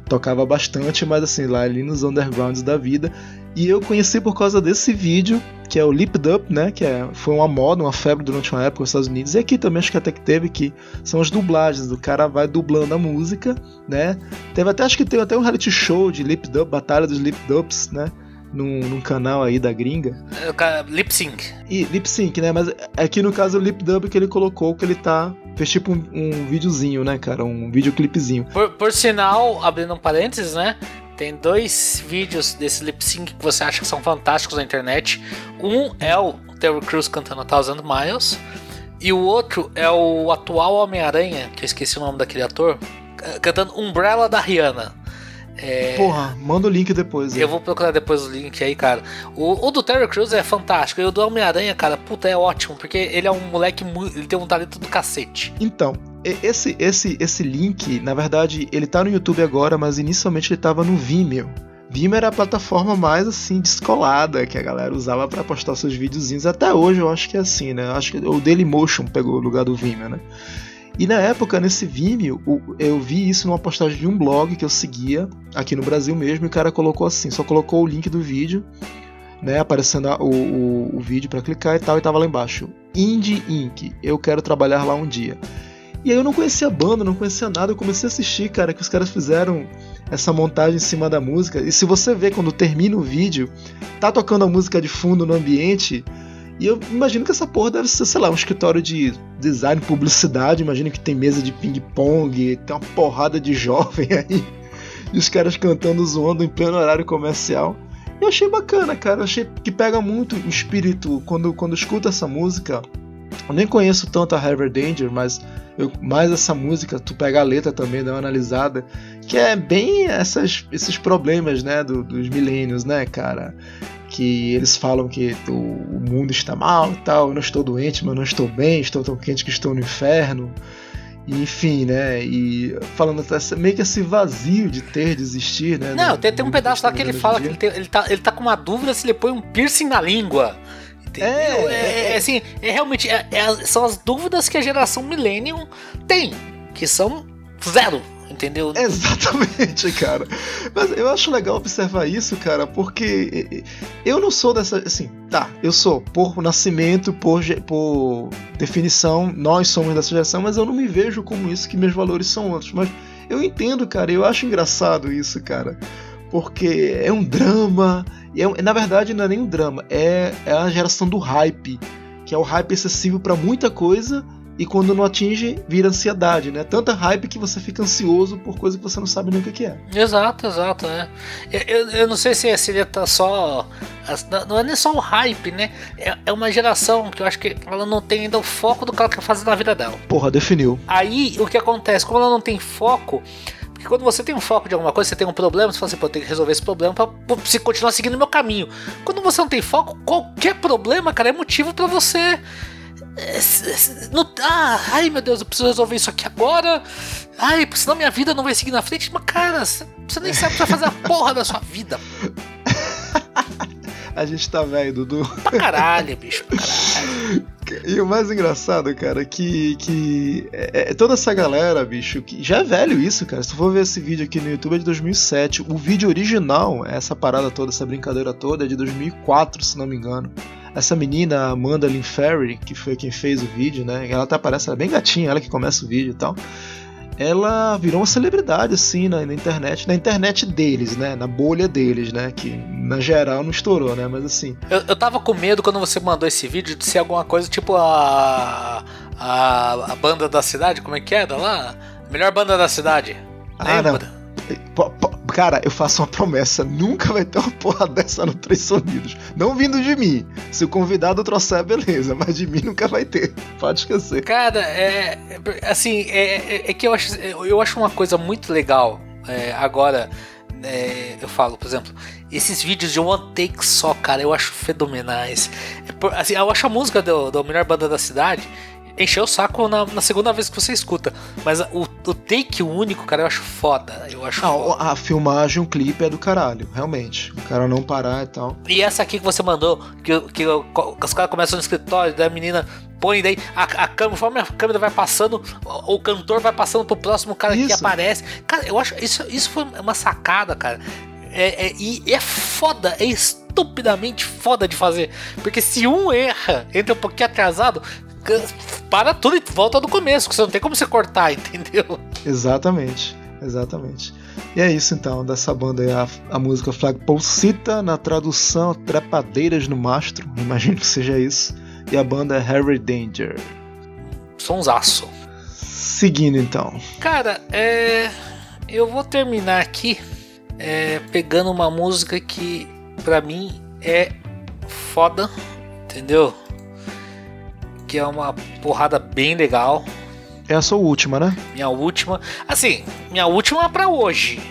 Tocava bastante, mas assim, lá ali nos undergrounds da vida. E eu conheci por causa desse vídeo, que é o Lip Up, né? Que é, foi uma moda, uma febre durante uma época nos Estados Unidos. E aqui também acho que até que teve, que são as dublagens. O cara vai dublando a música, né? Teve até, acho que teve até um reality show de Lip Dub, Batalha dos Lip Dubs, né? Num, num canal aí da gringa. É, Lip sync. E lip sync, né? Mas aqui no caso é o lip dub que ele colocou, que ele tá. Fez tipo um, um videozinho, né, cara? Um videoclipezinho. Por, por sinal, abrindo um parênteses, né? Tem dois vídeos desse lip sync que você acha que são fantásticos na internet. Um é o Terry Crews cantando Thousand Miles. E o outro é o atual Homem-Aranha, que eu esqueci o nome daquele ator, ca- cantando Umbrella da Rihanna. É, Porra, manda o link depois. aí. eu vou procurar depois o link aí, cara. O, o do Terry Crews é fantástico. E o do Homem-Aranha, cara, puta, é ótimo. Porque ele é um moleque, ele tem um talento do cacete. Então, esse, esse, esse link, na verdade, ele tá no YouTube agora, mas inicialmente ele tava no Vimeo. Vimeo era a plataforma mais assim descolada que a galera usava pra postar seus videozinhos. Até hoje eu acho que é assim, né? Acho que o Dailymotion pegou o lugar do Vimeo, né? E na época, nesse Vimeo, eu vi isso numa postagem de um blog que eu seguia aqui no Brasil mesmo, e o cara colocou assim, só colocou o link do vídeo, né, aparecendo o, o, o vídeo pra clicar e tal, e tava lá embaixo, Indie Inc. Eu quero trabalhar lá um dia. E aí eu não conhecia a banda, não conhecia nada, eu comecei a assistir, cara, que os caras fizeram essa montagem em cima da música. E se você vê quando termina o vídeo, tá tocando a música de fundo no ambiente, e eu imagino que essa porra deve ser, sei lá, um escritório de design, publicidade. Imagino que tem mesa de ping-pong, tem uma porrada de jovem aí. E os caras cantando, zoando em pleno horário comercial. Eu achei bacana, cara. Eu achei que pega muito o espírito quando, quando eu escuto essa música. Eu nem conheço tanto a Harvard Danger, mas eu, mais essa música, tu pega a letra também, dá uma analisada, que é bem essas, esses problemas, né, do- dos milênios, né, cara? Que eles falam que o, mundo está mal e tal, eu não estou doente, mas não estou bem, estou tão quente que estou no inferno. E, enfim, né? E falando meio que esse vazio de ter, de existir, né? Não, tem, tem um pedaço lá que ele fala que ele, tem- ele tá, ele tá com uma dúvida se ele põe um piercing na língua. Entendeu? É, É, é, assim, é realmente é- é são as dúvidas que a geração Millennium tem, que são zero, entendeu? Exatamente, cara. Mas eu acho legal observar isso, cara, porque eu não sou dessa. Assim, tá, eu sou por nascimento, por, por definição, nós somos dessa geração, mas eu não me vejo como isso, que meus valores são outros. Mas eu entendo, cara, eu acho engraçado isso, cara. Porque é um drama. E é na verdade, não é nem um drama, é, é a geração do hype. Que é o hype excessivo pra muita coisa e quando não atinge, vira ansiedade, né? Tanta hype que você fica ansioso por coisa que você não sabe nem o que é. Exato, exato, é. Eu, eu, não sei se seria tá só. Não é nem só o hype, né? É, é uma geração que eu acho que ela não tem ainda o foco do que ela quer fazer na vida dela. Porra, definiu. Aí o que acontece? Como ela não tem foco. Porque quando você tem um foco de alguma coisa, você tem um problema, você fala assim, pô, eu tenho que resolver esse problema pra, se continuar seguindo o meu caminho. Quando você não tem foco, qualquer problema, cara, é motivo pra você. Não- ah, ai meu Deus, eu preciso resolver isso aqui agora. Ai, senão minha vida não vai seguir na frente. Mas, cara, você nem sabe o que vai fazer a porra da sua vida. A gente tá velho, Dudu. Pra caralho, bicho, pra caralho. E o mais engraçado, cara, é que, que é, é toda essa galera, bicho, que já é velho isso, cara. Se tu for ver esse vídeo aqui no YouTube é de 2007. O vídeo original, essa parada toda, essa brincadeira toda, é de 2004, se não me engano. Essa menina, Amanda Lynn Ferry, que foi quem fez o vídeo, né? Ela até parece ela é bem gatinha, ela que começa o vídeo e tal. Ela virou uma celebridade, assim, na, na internet. Na internet deles, né? Na bolha deles, né? Que na geral não estourou, né? Mas assim, Eu, eu tava com medo quando você mandou esse vídeo de ser alguma coisa tipo a. A, a banda da cidade, como é que era lá? Melhor banda da cidade. Ah, não. Lembra? Po- Cara, eu faço uma promessa: nunca vai ter uma porra dessa no Três Sonidos. Não vindo de mim. Se o convidado trouxer, beleza, mas de mim nunca vai ter. Pode esquecer. Cara, é. Assim, é, é- é que eu acho, eu acho uma coisa muito legal. é, agora, é, eu falo, por exemplo, esses vídeos de one take só, cara, eu acho fenomenais. É por- assim, eu acho a música do, do melhor banda da cidade. Encheu o saco na, na segunda vez que você escuta. Mas o, o take único, cara, eu acho foda. Eu acho Ah, foda. a filmagem, o clipe é do caralho, realmente. O cara não parar e tal. E essa aqui que você mandou, que, que, os caras começam no escritório, daí a menina põe, daí a, a câmera, conforme a câmera vai passando, o, o cantor vai passando pro próximo cara que Isso. aparece. Cara, eu acho isso, isso foi uma sacada, cara. É, é- e é foda, é estupidamente foda de fazer. Porque se um erra, entra um pouquinho atrasado, para tudo e volta do começo, que você não tem como você cortar, entendeu? Exatamente, exatamente. E é isso então, dessa banda aí, a, a música Flagpole cita na tradução Trepadeiras no Mastro, imagino que seja isso. E a banda é Harry Danger. Sonsaço. Seguindo então. Cara, é. Eu vou terminar aqui é, pegando uma música que pra mim é foda, entendeu? Que é uma porrada bem legal. É a sua última, né? Minha última. Assim, minha última pra hoje.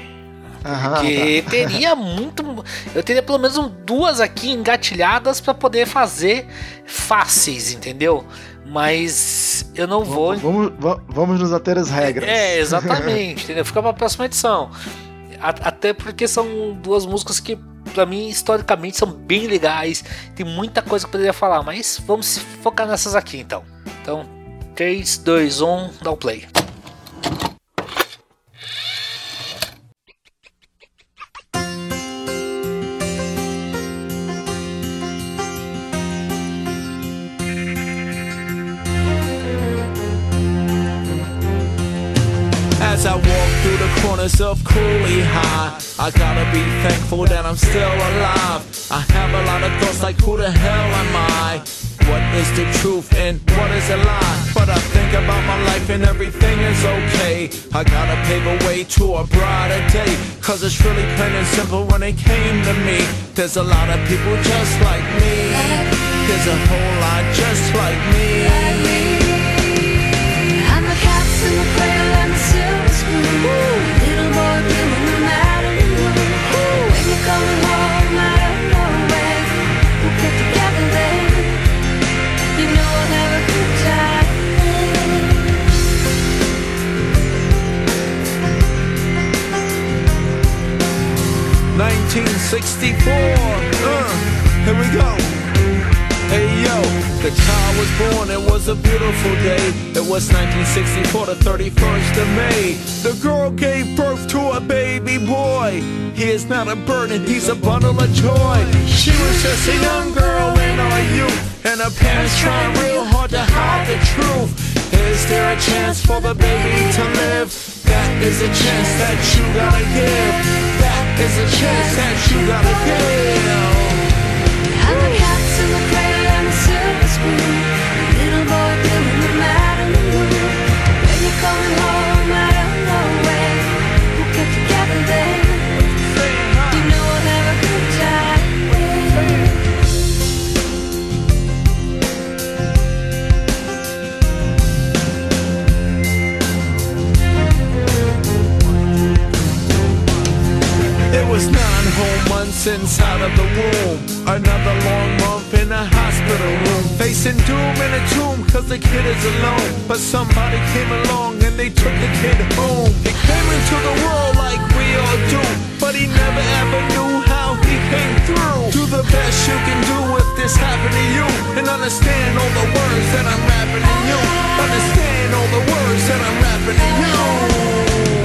Aham. Que teria muito. Eu teria pelo menos duas aqui engatilhadas pra poder fazer fáceis, entendeu? Mas eu não vou. Vamos, va- vamos nos ater às regras. É, exatamente, entendeu? Fica pra próxima edição. Até porque são duas músicas que, pra mim, historicamente, são bem legais. Tem muita coisa que eu poderia falar, mas vamos focar nessas aqui então. Então, 3, 2, 1, dá o play. Corners of High, I gotta be thankful that I'm still alive. I have a lot of thoughts like, who the hell am I? What is the truth and what is a lie? But I think about my life and everything is okay. I gotta pave a way to a brighter day. Cause it's really plain and simple when it came to me. There's a lot of people just like me. There's a whole lot just like me. 1964. Uh, here we go. Hey yo, the child was born, it was a beautiful day. It was 1964, the 31st of May. The girl gave birth to a baby boy. He is not a burden, he's a bundle of joy. She was just a young girl in our youth, and her parents trying real hard to hide the truth. Is there a chance for the baby to live? That is a chance that you gotta give. Is a chance that you gotta give. I'm the cats in the cradle and the silver spoon. Was nine whole months inside of the womb. Another long month in a hospital room. Facing doom in a tomb cause the kid is alone. But somebody came along and they took the kid home. He came into the world like we all do. But he never ever knew how he came through. Do the best you can do if this happened to you. And understand all the words that I'm rapping to you. Understand all the words that I'm rapping to you.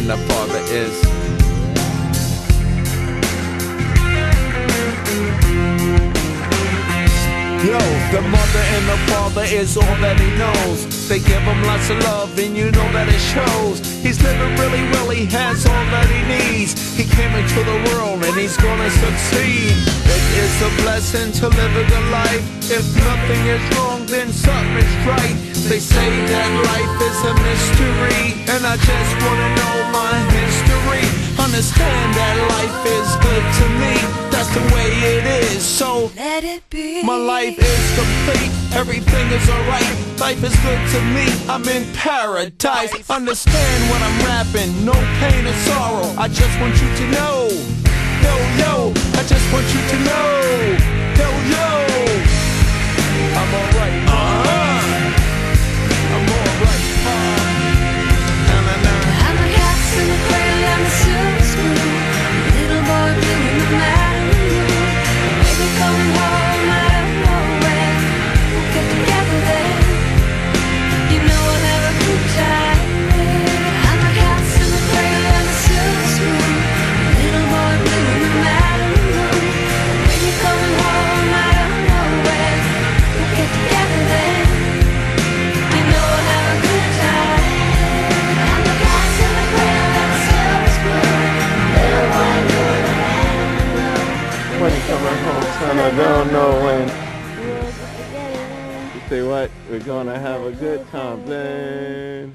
And the father is. Yo, the mother and the father is all that he knows. They give him lots of love, and you know that it shows. He's living really well, he has all that he needs. He came into the world, and he's gonna succeed. It is a blessing to live a good life. If nothing is wrong, then something is right. They say that life is a mystery, and I just wanna know my history. Understand that life is good to me. That's the way it is. So Let it be. my life is complete, everything is alright. Life is good to me, I'm in paradise. Understand when I'm rapping, no pain or sorrow. I just want you to know, yo yo. I just want you to know, son, I don't know when. You say what? We're gonna have a good time, then.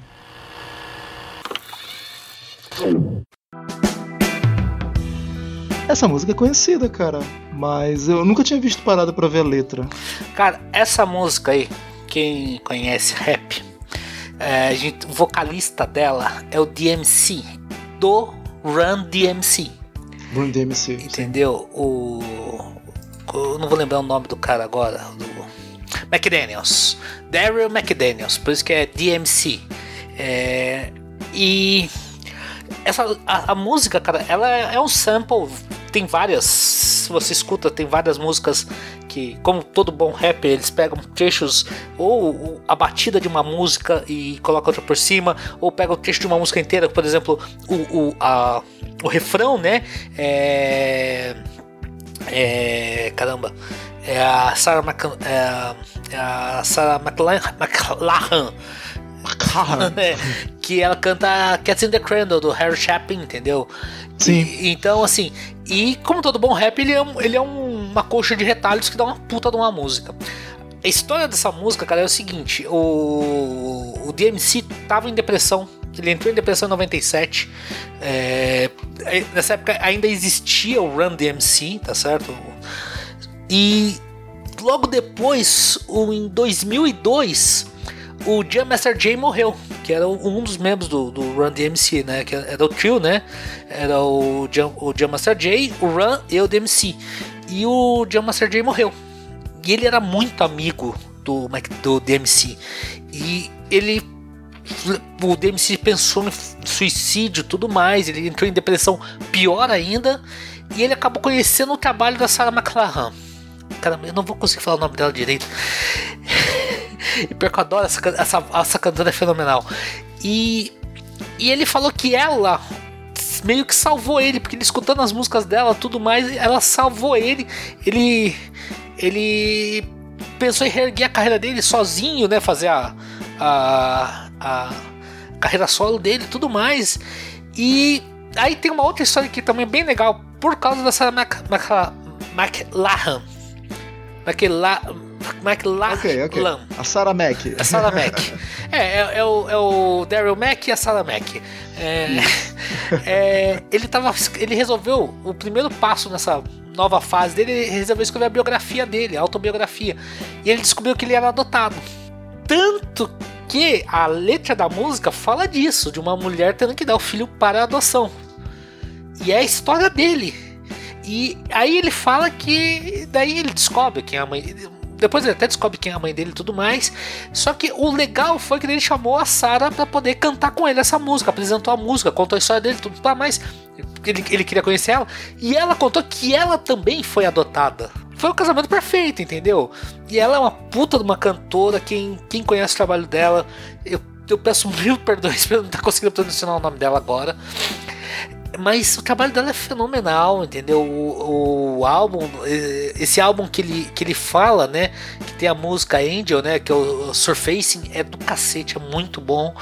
Essa música é conhecida, cara, mas eu nunca tinha visto parada pra ver a letra. Cara, essa música aí, quem conhece rap, é, a gente- o vocalista dela é o DMC, do Run DMC. Run DMC. Entendeu? O. Eu não vou lembrar o nome do cara agora. Do McDaniels. Daryl McDaniels. Por isso que é DMC. É, e. Essa, a, a música, cara, ela é é um sample. Tem várias. Se você escuta, tem várias músicas que, como todo bom rapper, eles pegam trechos ou a batida de uma música e colocam outra por cima, ou pegam o trecho de uma música inteira, por exemplo, o, o, a, o refrão, né? É, é, caramba, é a Sarah, Mc, é, a- é Sarah McLachlan né, que ela canta Cats in the Cradle do Harry Chapin, entendeu? Sim. E- então, assim, e como todo bom rap, ele é, um- ele é um- uma coxa de retalhos que dá uma puta de uma música. A história dessa música, cara, é o seguinte: o, o DMC tava em depressão. Ele entrou em depressão em 97. é, nessa época ainda existia o Run DMC, tá certo? E logo depois, em 2002, o Jam Master Jay morreu, que era um dos membros do, do Run DMC, né? Que era o trio, né? Era o Jam, o Jam Master Jay, o Run e o DMC. E o Jam Master Jay morreu. E ele era muito amigo do, do DMC. E ele. O DMC pensou em suicídio tudo mais. Ele entrou em depressão pior ainda. E ele acabou conhecendo o trabalho da Sarah McLachlan. Caramba, eu não vou conseguir falar o nome dela direito. e pior que eu adoro essa, essa, essa cantora é fenomenal. E, e ele falou que ela meio que salvou ele, porque ele escutando as músicas dela tudo mais, ela salvou ele. Ele. Ele pensou em reerguer a carreira dele sozinho, né? Fazer a, a, a carreira solo dele e tudo mais. E aí tem uma outra história que também é bem legal, por causa da Sarah Mac, Mac, McLachlan. McLa, McLachlan. Ok, ok. A Sarah Mac. A Sarah Mac. É, é, é o, é o Daryl Mac e a Sarah Mac. É, é, ele, tava, ele resolveu, o primeiro passo nessa nova fase dele, ele resolveu escrever a biografia dele, a autobiografia. E ele descobriu que ele era adotado. Tanto que a letra da música fala disso, de uma mulher tendo que dar o filho para a adoção. E é a história dele. E aí ele fala que. Daí ele descobre quem é a mãe. Depois ele até descobre quem é a mãe dele e tudo mais. Só que o legal foi que ele chamou a Sarah para poder cantar com ele essa música. Apresentou a música, contou a história dele, tudo mais. Ele, ele queria conhecer ela. E ela contou que ela também foi adotada. Foi o casamento perfeito, entendeu? E ela é uma puta de uma cantora. Quem, quem conhece o trabalho dela, eu, eu peço mil perdões por não estar conseguindo pronunciar o nome dela agora. Mas o trabalho dela é fenomenal, entendeu? O, o álbum, esse álbum que ele, que ele fala, né? Que tem a música Angel, né? Que é o Surfacing, é do cacete, é muito bom.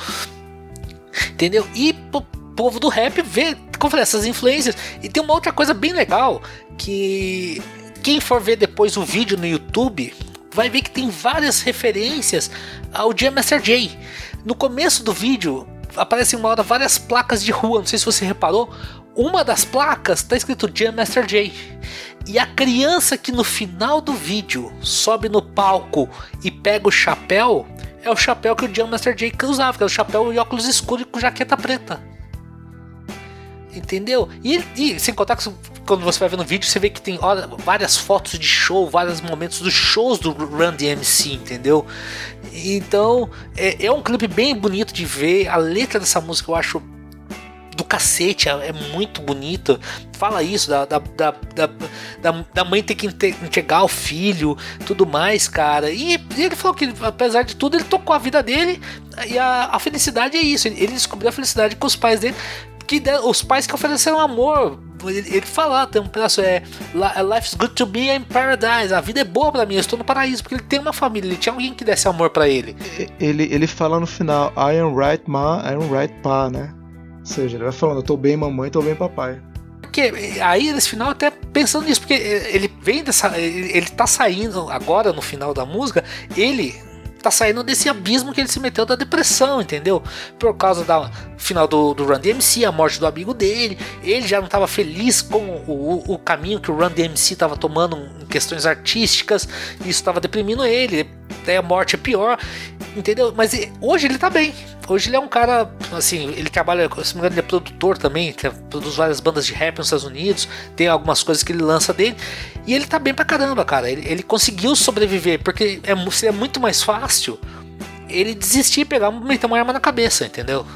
Entendeu? E pro povo do rap vê, como falei, essas influências. E tem uma outra coisa bem legal que quem for ver depois o vídeo no YouTube vai ver que tem várias referências ao Jam Master Jay. No começo do vídeo aparecem uma hora várias placas de rua, não sei se você reparou. Uma das placas está escrito Jam Master Jay. E a criança que no final do vídeo sobe no palco e pega o chapéu é o chapéu que o Jam Master Jay usava, que é o chapéu e óculos escuros com jaqueta preta. Entendeu? E, e sem contar que quando você vai ver no vídeo, você vê que tem olha, várias fotos de show, vários momentos dos shows do Run DMC, entendeu? Então é, é um clipe bem bonito de ver. A letra dessa música eu acho do cacete, é, é muito bonito. Fala isso, da, da, da, da, mãe ter que entregar o filho, tudo mais, cara. E, ele falou que, apesar de tudo, ele tocou a vida dele e a, felicidade é isso. Ele descobriu a felicidade com os pais dele, que os pais que ofereceram amor. Ele, ele fala, tem um pedaço, é "Li- Life's good to be in paradise. A vida é boa pra mim, eu estou no paraíso, porque ele tem uma família, ele tinha alguém que desse amor pra ele. Ele, ele fala no final, I am right ma, I am right pa, né? Ou seja, ele vai falando, eu tô bem mamãe, tô bem papai. Porque aí nesse final até pensando nisso, porque ele vem dessa. Ele ele tá saindo agora no final da música, ele tá saindo desse abismo que ele se meteu da depressão, entendeu? Por causa da final do, do Run DMC, a morte do amigo dele, ele já não estava feliz com o, o caminho que o Run DMC estava tomando em questões artísticas, isso estava deprimindo ele, até a morte é pior, entendeu? Mas hoje ele tá bem. Hoje ele é um cara, assim, ele trabalha, se não me engano, ele é produtor também, produz várias bandas de rap nos Estados Unidos, tem algumas coisas que ele lança dele, e ele tá bem pra caramba, cara. Ele, ele conseguiu sobreviver, porque é, seria muito mais fácil ele desistir e pegar, meter uma arma na cabeça, entendeu?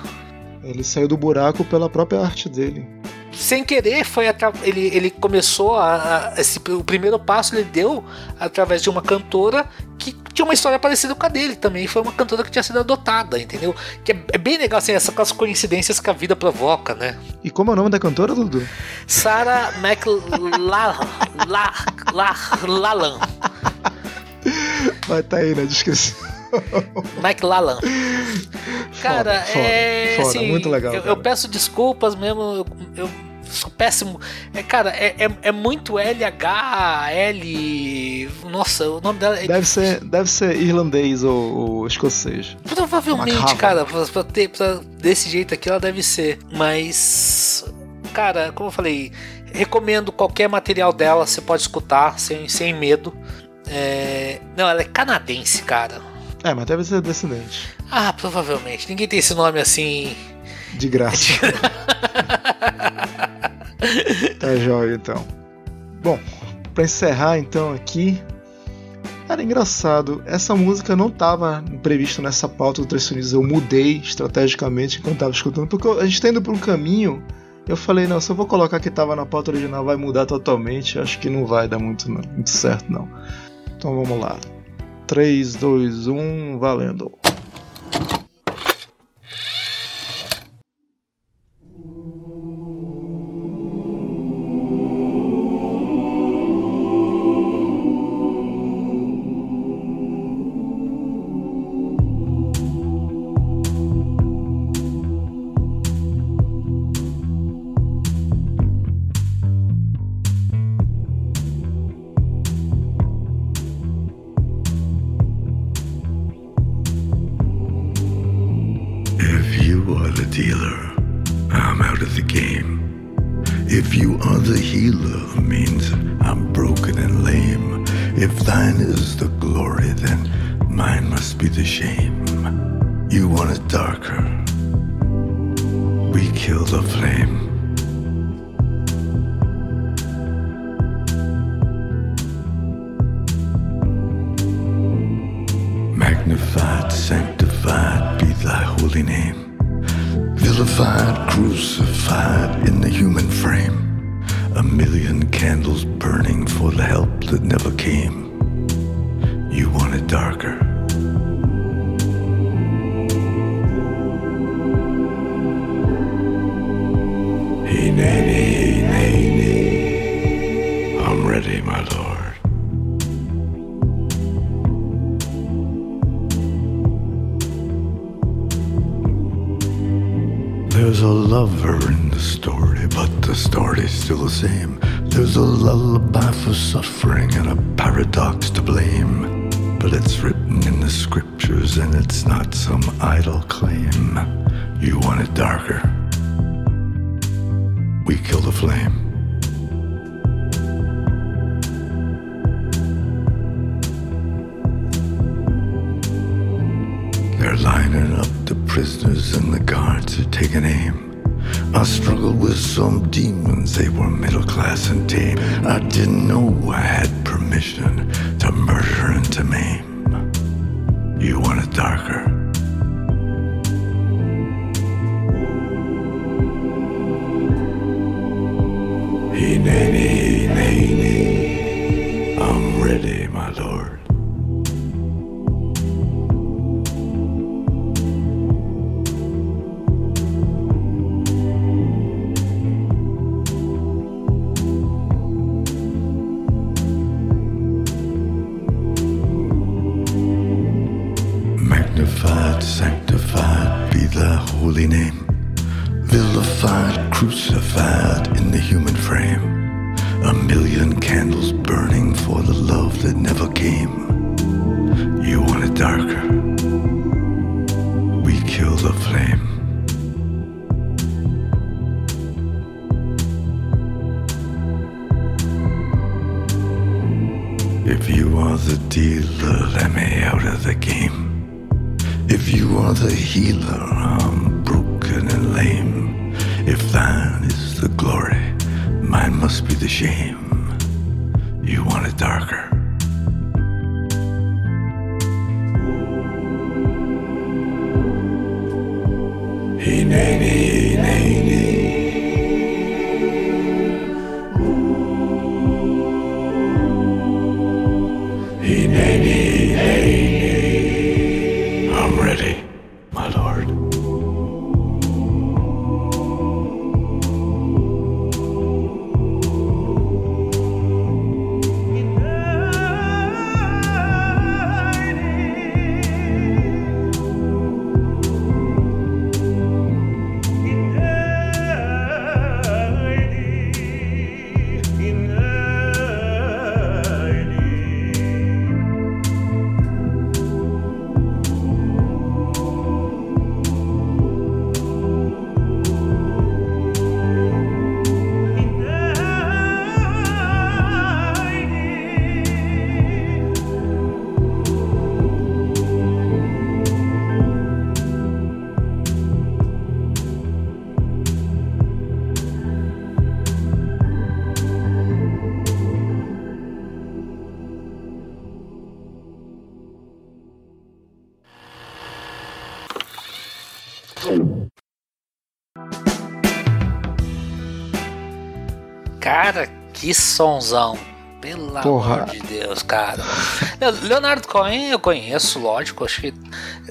Ele saiu do buraco pela própria arte dele. Sem querer foi atra- ele, ele começou a, a- esse, o primeiro passo ele deu através de uma cantora que tinha uma história parecida com a dele também foi uma cantora que tinha sido adotada entendeu que é, é bem legal assim essas coincidências que a vida provoca né E como é o nome da cantora, Dudu? Sarah McLalan Vai tá aí na descrição. McLalan cara foda, é foda, assim, muito legal, eu, eu peço desculpas mesmo eu, eu sou péssimo é cara é, é, é muito LH L nossa o nome dela é Deve ser, deve ser irlandês ou, ou escocês. Provavelmente, cara, pra, pra ter, pra- desse jeito aqui ela deve ser. Mas, cara, como eu falei, recomendo qualquer material dela, você pode escutar sem, sem medo. É, Não, ela é canadense, cara. É, mas deve ser descendente. Ah, provavelmente. Ninguém tem esse nome assim. De graça. tá jóia, então. Bom, pra encerrar então aqui. Cara, engraçado, essa música não tava prevista nessa pauta do Três Sonidos. Eu mudei estrategicamente enquanto tava escutando, porque a gente tá indo pra um caminho. Eu falei, não, se eu vou colocar que tava na pauta original, vai mudar totalmente. Acho que não vai dar muito, não, muito certo, não. Então vamos lá. 3, 2, 1, valendo. Sanctified be thy holy name. Vilified, crucified in the human frame. A million candles burning for the love that never came. You want it darker? We kill the flame. If you are the dealer, let me out of the game. If you are the healer, I'm broken and lame. If thine is the glory, mine must be the shame. You want it darker. Hey, sonzão. Pelo Porra. amor de Deus, cara. Le- Leonardo Cohen eu conheço, lógico. Acho que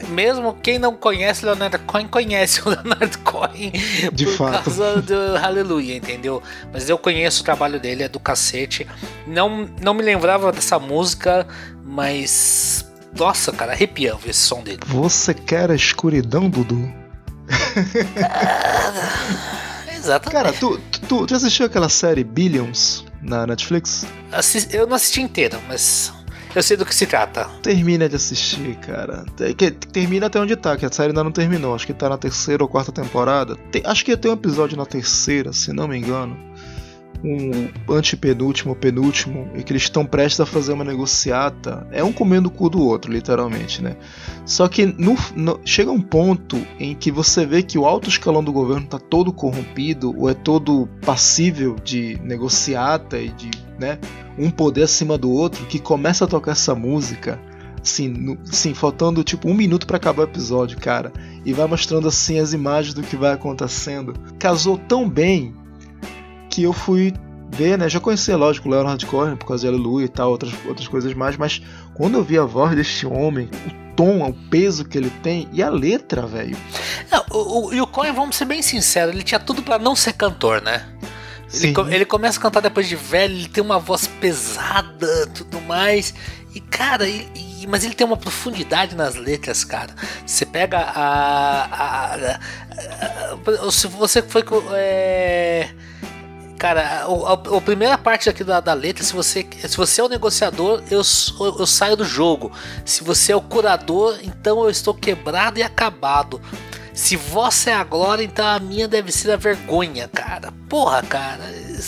mesmo quem não conhece Leonardo Cohen conhece o Leonardo Cohen De por fato. causa do Hallelujah, entendeu? Mas eu conheço o trabalho dele, é do cacete. Não, não me lembrava dessa música, mas. Nossa, cara, arrepiando esse som dele. Você quer a escuridão, Dudu? Exatamente. Cara, tu, tu, tu assistiu aquela série Billions na Netflix? Assis- Eu não assisti inteiro, mas eu sei do que se trata. Termina de assistir, cara. Termina até onde tá, que a série ainda não terminou. Acho que tá na terceira ou quarta temporada. Tem- acho que tem um episódio na terceira, se não me engano. Um antepenúltimo, penúltimo, e que eles estão prestes a fazer uma negociata. É um comendo o cu do outro, literalmente, né? Só que no- no- chega um ponto em que você vê que o alto escalão do governo tá todo corrompido, ou é todo passível de negociata e de, né, um poder acima do outro, que começa a tocar essa música assim, no- assim, faltando tipo um minuto pra acabar o episódio, cara, e vai mostrando assim as imagens do que vai acontecendo. Casou tão bem que eu fui ver, né? Já conhecia, lógico, o Leonard Cohen por causa de Aleluia e tal, outras, outras coisas mais, mas quando eu vi a voz deste homem, o tom, o peso que ele tem e a letra, velho. Não, o, o, e o Cohen, vamos ser bem sinceros, ele tinha tudo pra não ser cantor, né? Ele, ele começa a cantar depois de velho, ele tem uma voz pesada tudo mais. E cara, e- e- mas ele tem uma profundidade nas letras, cara. Você pega a. a- a- a- se você foi. com- É, Cara, a, a- primeira parte aqui da, da letra, se você, se você é o negociador, eu, sou- eu saio do jogo. Se você é o curador, então eu estou quebrado e acabado. Se você é a glória, então a minha deve ser a vergonha, cara. Porra, cara,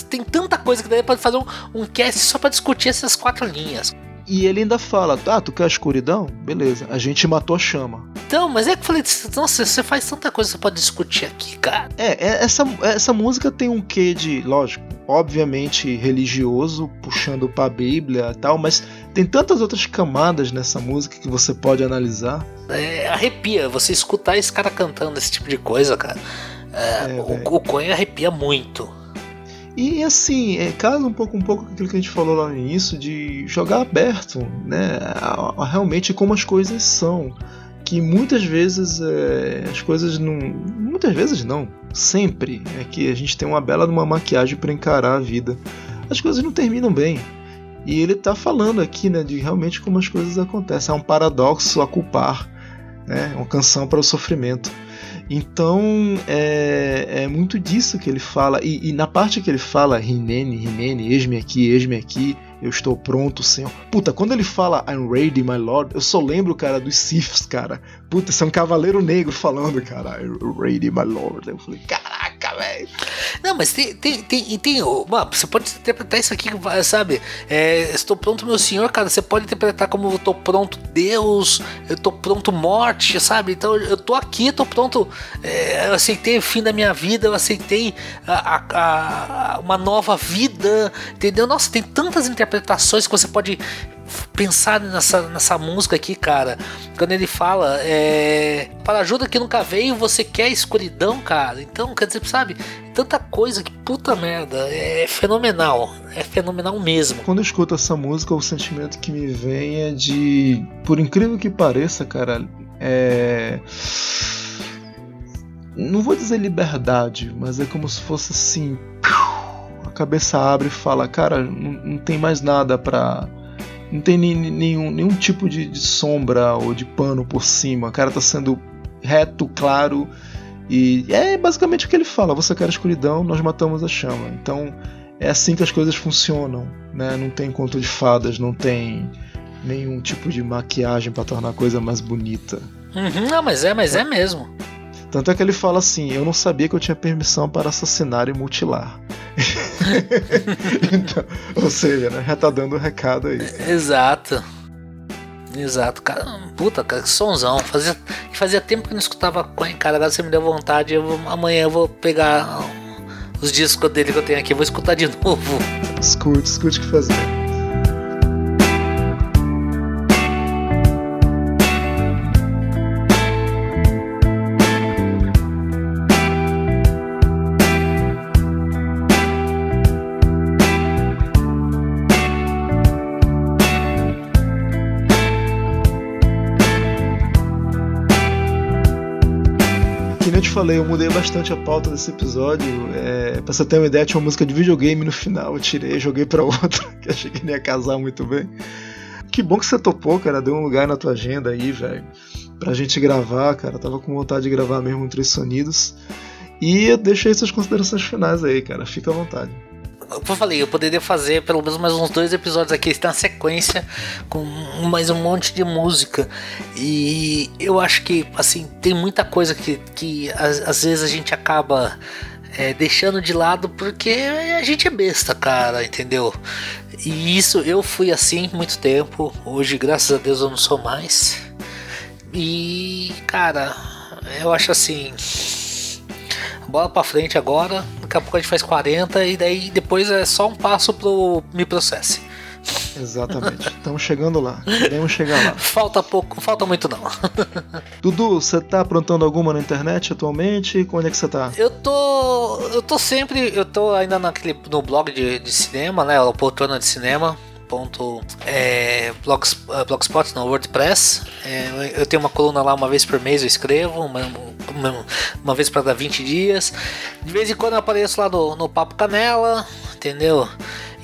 tem tanta coisa que daí pode fazer um, um cast só pra discutir essas quatro linhas. E ele ainda fala: Ah, tu quer a escuridão? Beleza, a gente matou a chama. Então, mas é que eu falei, nossa, você faz tanta coisa que você pode discutir aqui, cara. É, é, essa, essa música tem um quê de, lógico, obviamente religioso, puxando pra Bíblia e tal, mas tem tantas outras camadas nessa música que você pode analisar. É, arrepia, você escutar esse cara cantando esse tipo de coisa, cara. É, É, o, o Coen arrepia muito. E assim, é, casa um pouco, um pouco com aquilo que a gente falou lá no início de jogar aberto, né? a- a- realmente como as coisas são. Que muitas vezes é, as coisas não. Muitas vezes não. Sempre é que a gente tem uma bela uma maquiagem para encarar a vida. As coisas não terminam bem. E ele tá falando aqui, né, de realmente como as coisas acontecem. É um paradoxo a culpar, né? Uma canção para o sofrimento. Então é, é muito disso que ele fala. E, e na parte que ele fala, Rinene, Rinene, eis-me aqui, eis-me aqui, eu estou pronto, Senhor. Puta, quando ele fala I'm ready, my Lord, eu só lembro, cara, dos Siths, cara. Puta, isso é um cavaleiro negro falando, cara. I'm ready, my Lord. Eu falei, caraca, velho. Não, mas tem. tem, tem, tem mano, você pode interpretar isso aqui, sabe? É, estou pronto, meu senhor, cara. Você pode interpretar como eu tô pronto, Deus, eu tô pronto, morte, sabe? Então eu tô aqui, eu tô pronto. é, eu aceitei o fim da minha vida, eu aceitei a, a- a- uma nova vida, entendeu? Nossa, tem tantas interpretações que você pode pensar nessa, nessa música aqui, cara. Quando ele fala, é, para ajuda que nunca veio, você quer escuridão, cara. Então, quer dizer, sabe, tanta coisa que puta merda, é fenomenal, é fenomenal mesmo. Quando eu escuto essa música, o sentimento que me vem é de. Por incrível que pareça, cara, é. Não vou dizer liberdade, mas é como se fosse assim. A cabeça abre e fala: Cara, não, não tem mais nada pra. Não tem nenhum, nenhum tipo de, de sombra ou de pano por cima. O cara tá sendo reto, claro. E é basicamente o que ele fala: Você quer a escuridão, nós matamos a chama. Então é assim que as coisas funcionam, né? Não tem conto de fadas, não tem nenhum tipo de maquiagem pra tornar a coisa mais bonita. Uhum, não, mas é, mas é mesmo. Tanto é que ele fala assim: Eu não sabia que eu tinha permissão para assassinar e mutilar. Então, ou seja, né? Já tá dando o recado aí. Exato. Exato, cara. Puta, cara, que sonzão. Fazia, fazia tempo que eu não escutava Coen, cara. Agora você me deu vontade. Eu amanhã eu vou pegar os discos dele que eu tenho aqui. Vou escutar de novo. Escute, escute o que fazer. Eu te falei, eu mudei bastante a pauta desse episódio. É, pra você ter uma ideia, tinha uma música de videogame no final. Eu tirei, joguei pra outra, que achei que não ia casar muito bem. Que bom que você topou, cara. Deu um lugar na tua agenda aí, velho. Pra gente gravar, cara. Tava com vontade de gravar mesmo Três Sonidos. E eu deixei suas considerações finais aí, cara. Fica à vontade. Eu falei, eu poderia fazer pelo menos mais uns dois episódios aqui, está na sequência, com mais um monte de música. E eu acho que, assim, tem muita coisa que, que às, às vezes a gente acaba é, deixando de lado porque a gente é besta, cara, entendeu? E isso eu fui assim muito tempo. Hoje, graças a Deus, eu não sou mais. E, cara, eu acho assim. Bola pra frente agora, daqui a pouco a gente faz 40 e daí depois é só um passo pro Me Processe. Exatamente. Estamos chegando lá. Queremos chegar lá. Falta pouco, falta muito não. Dudu, você tá aprontando alguma na internet atualmente? Onde é que você tá? Eu tô. Eu tô sempre. Eu tô ainda naquele, no blog de, de cinema, né? O Poltrona de Cinema. Ponto, é, blogs, uh, blogspot no WordPress. É, eu- eu tenho uma coluna lá uma vez por mês eu escrevo uma, uma, uma vez para dar 20 dias. De vez em quando eu apareço lá no, no Papo Canela entendeu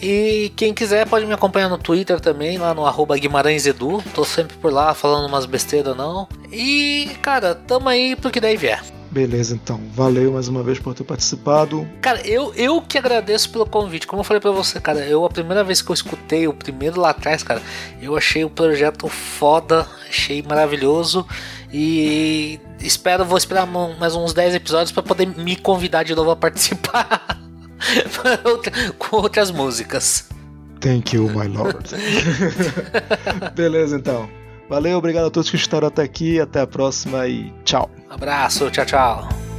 E quem quiser pode me acompanhar no Twitter também, lá no arroba Guimarães Edu. Tô sempre por lá falando umas besteiras não. E, cara, tamo aí pro que daí vier. Beleza, então. Valeu mais uma vez por ter participado. Cara, eu, eu que agradeço pelo convite. Como eu falei pra você, cara, eu a primeira vez que eu escutei, o primeiro lá atrás, cara, eu achei o projeto foda, achei maravilhoso e espero, vou esperar mais uns 10 episódios pra poder me convidar de novo a participar com outras músicas. Thank you, my lord. Beleza, então. Valeu, obrigado a todos que estaram até aqui. Até a próxima e tchau. Abraço, tchau, tchau.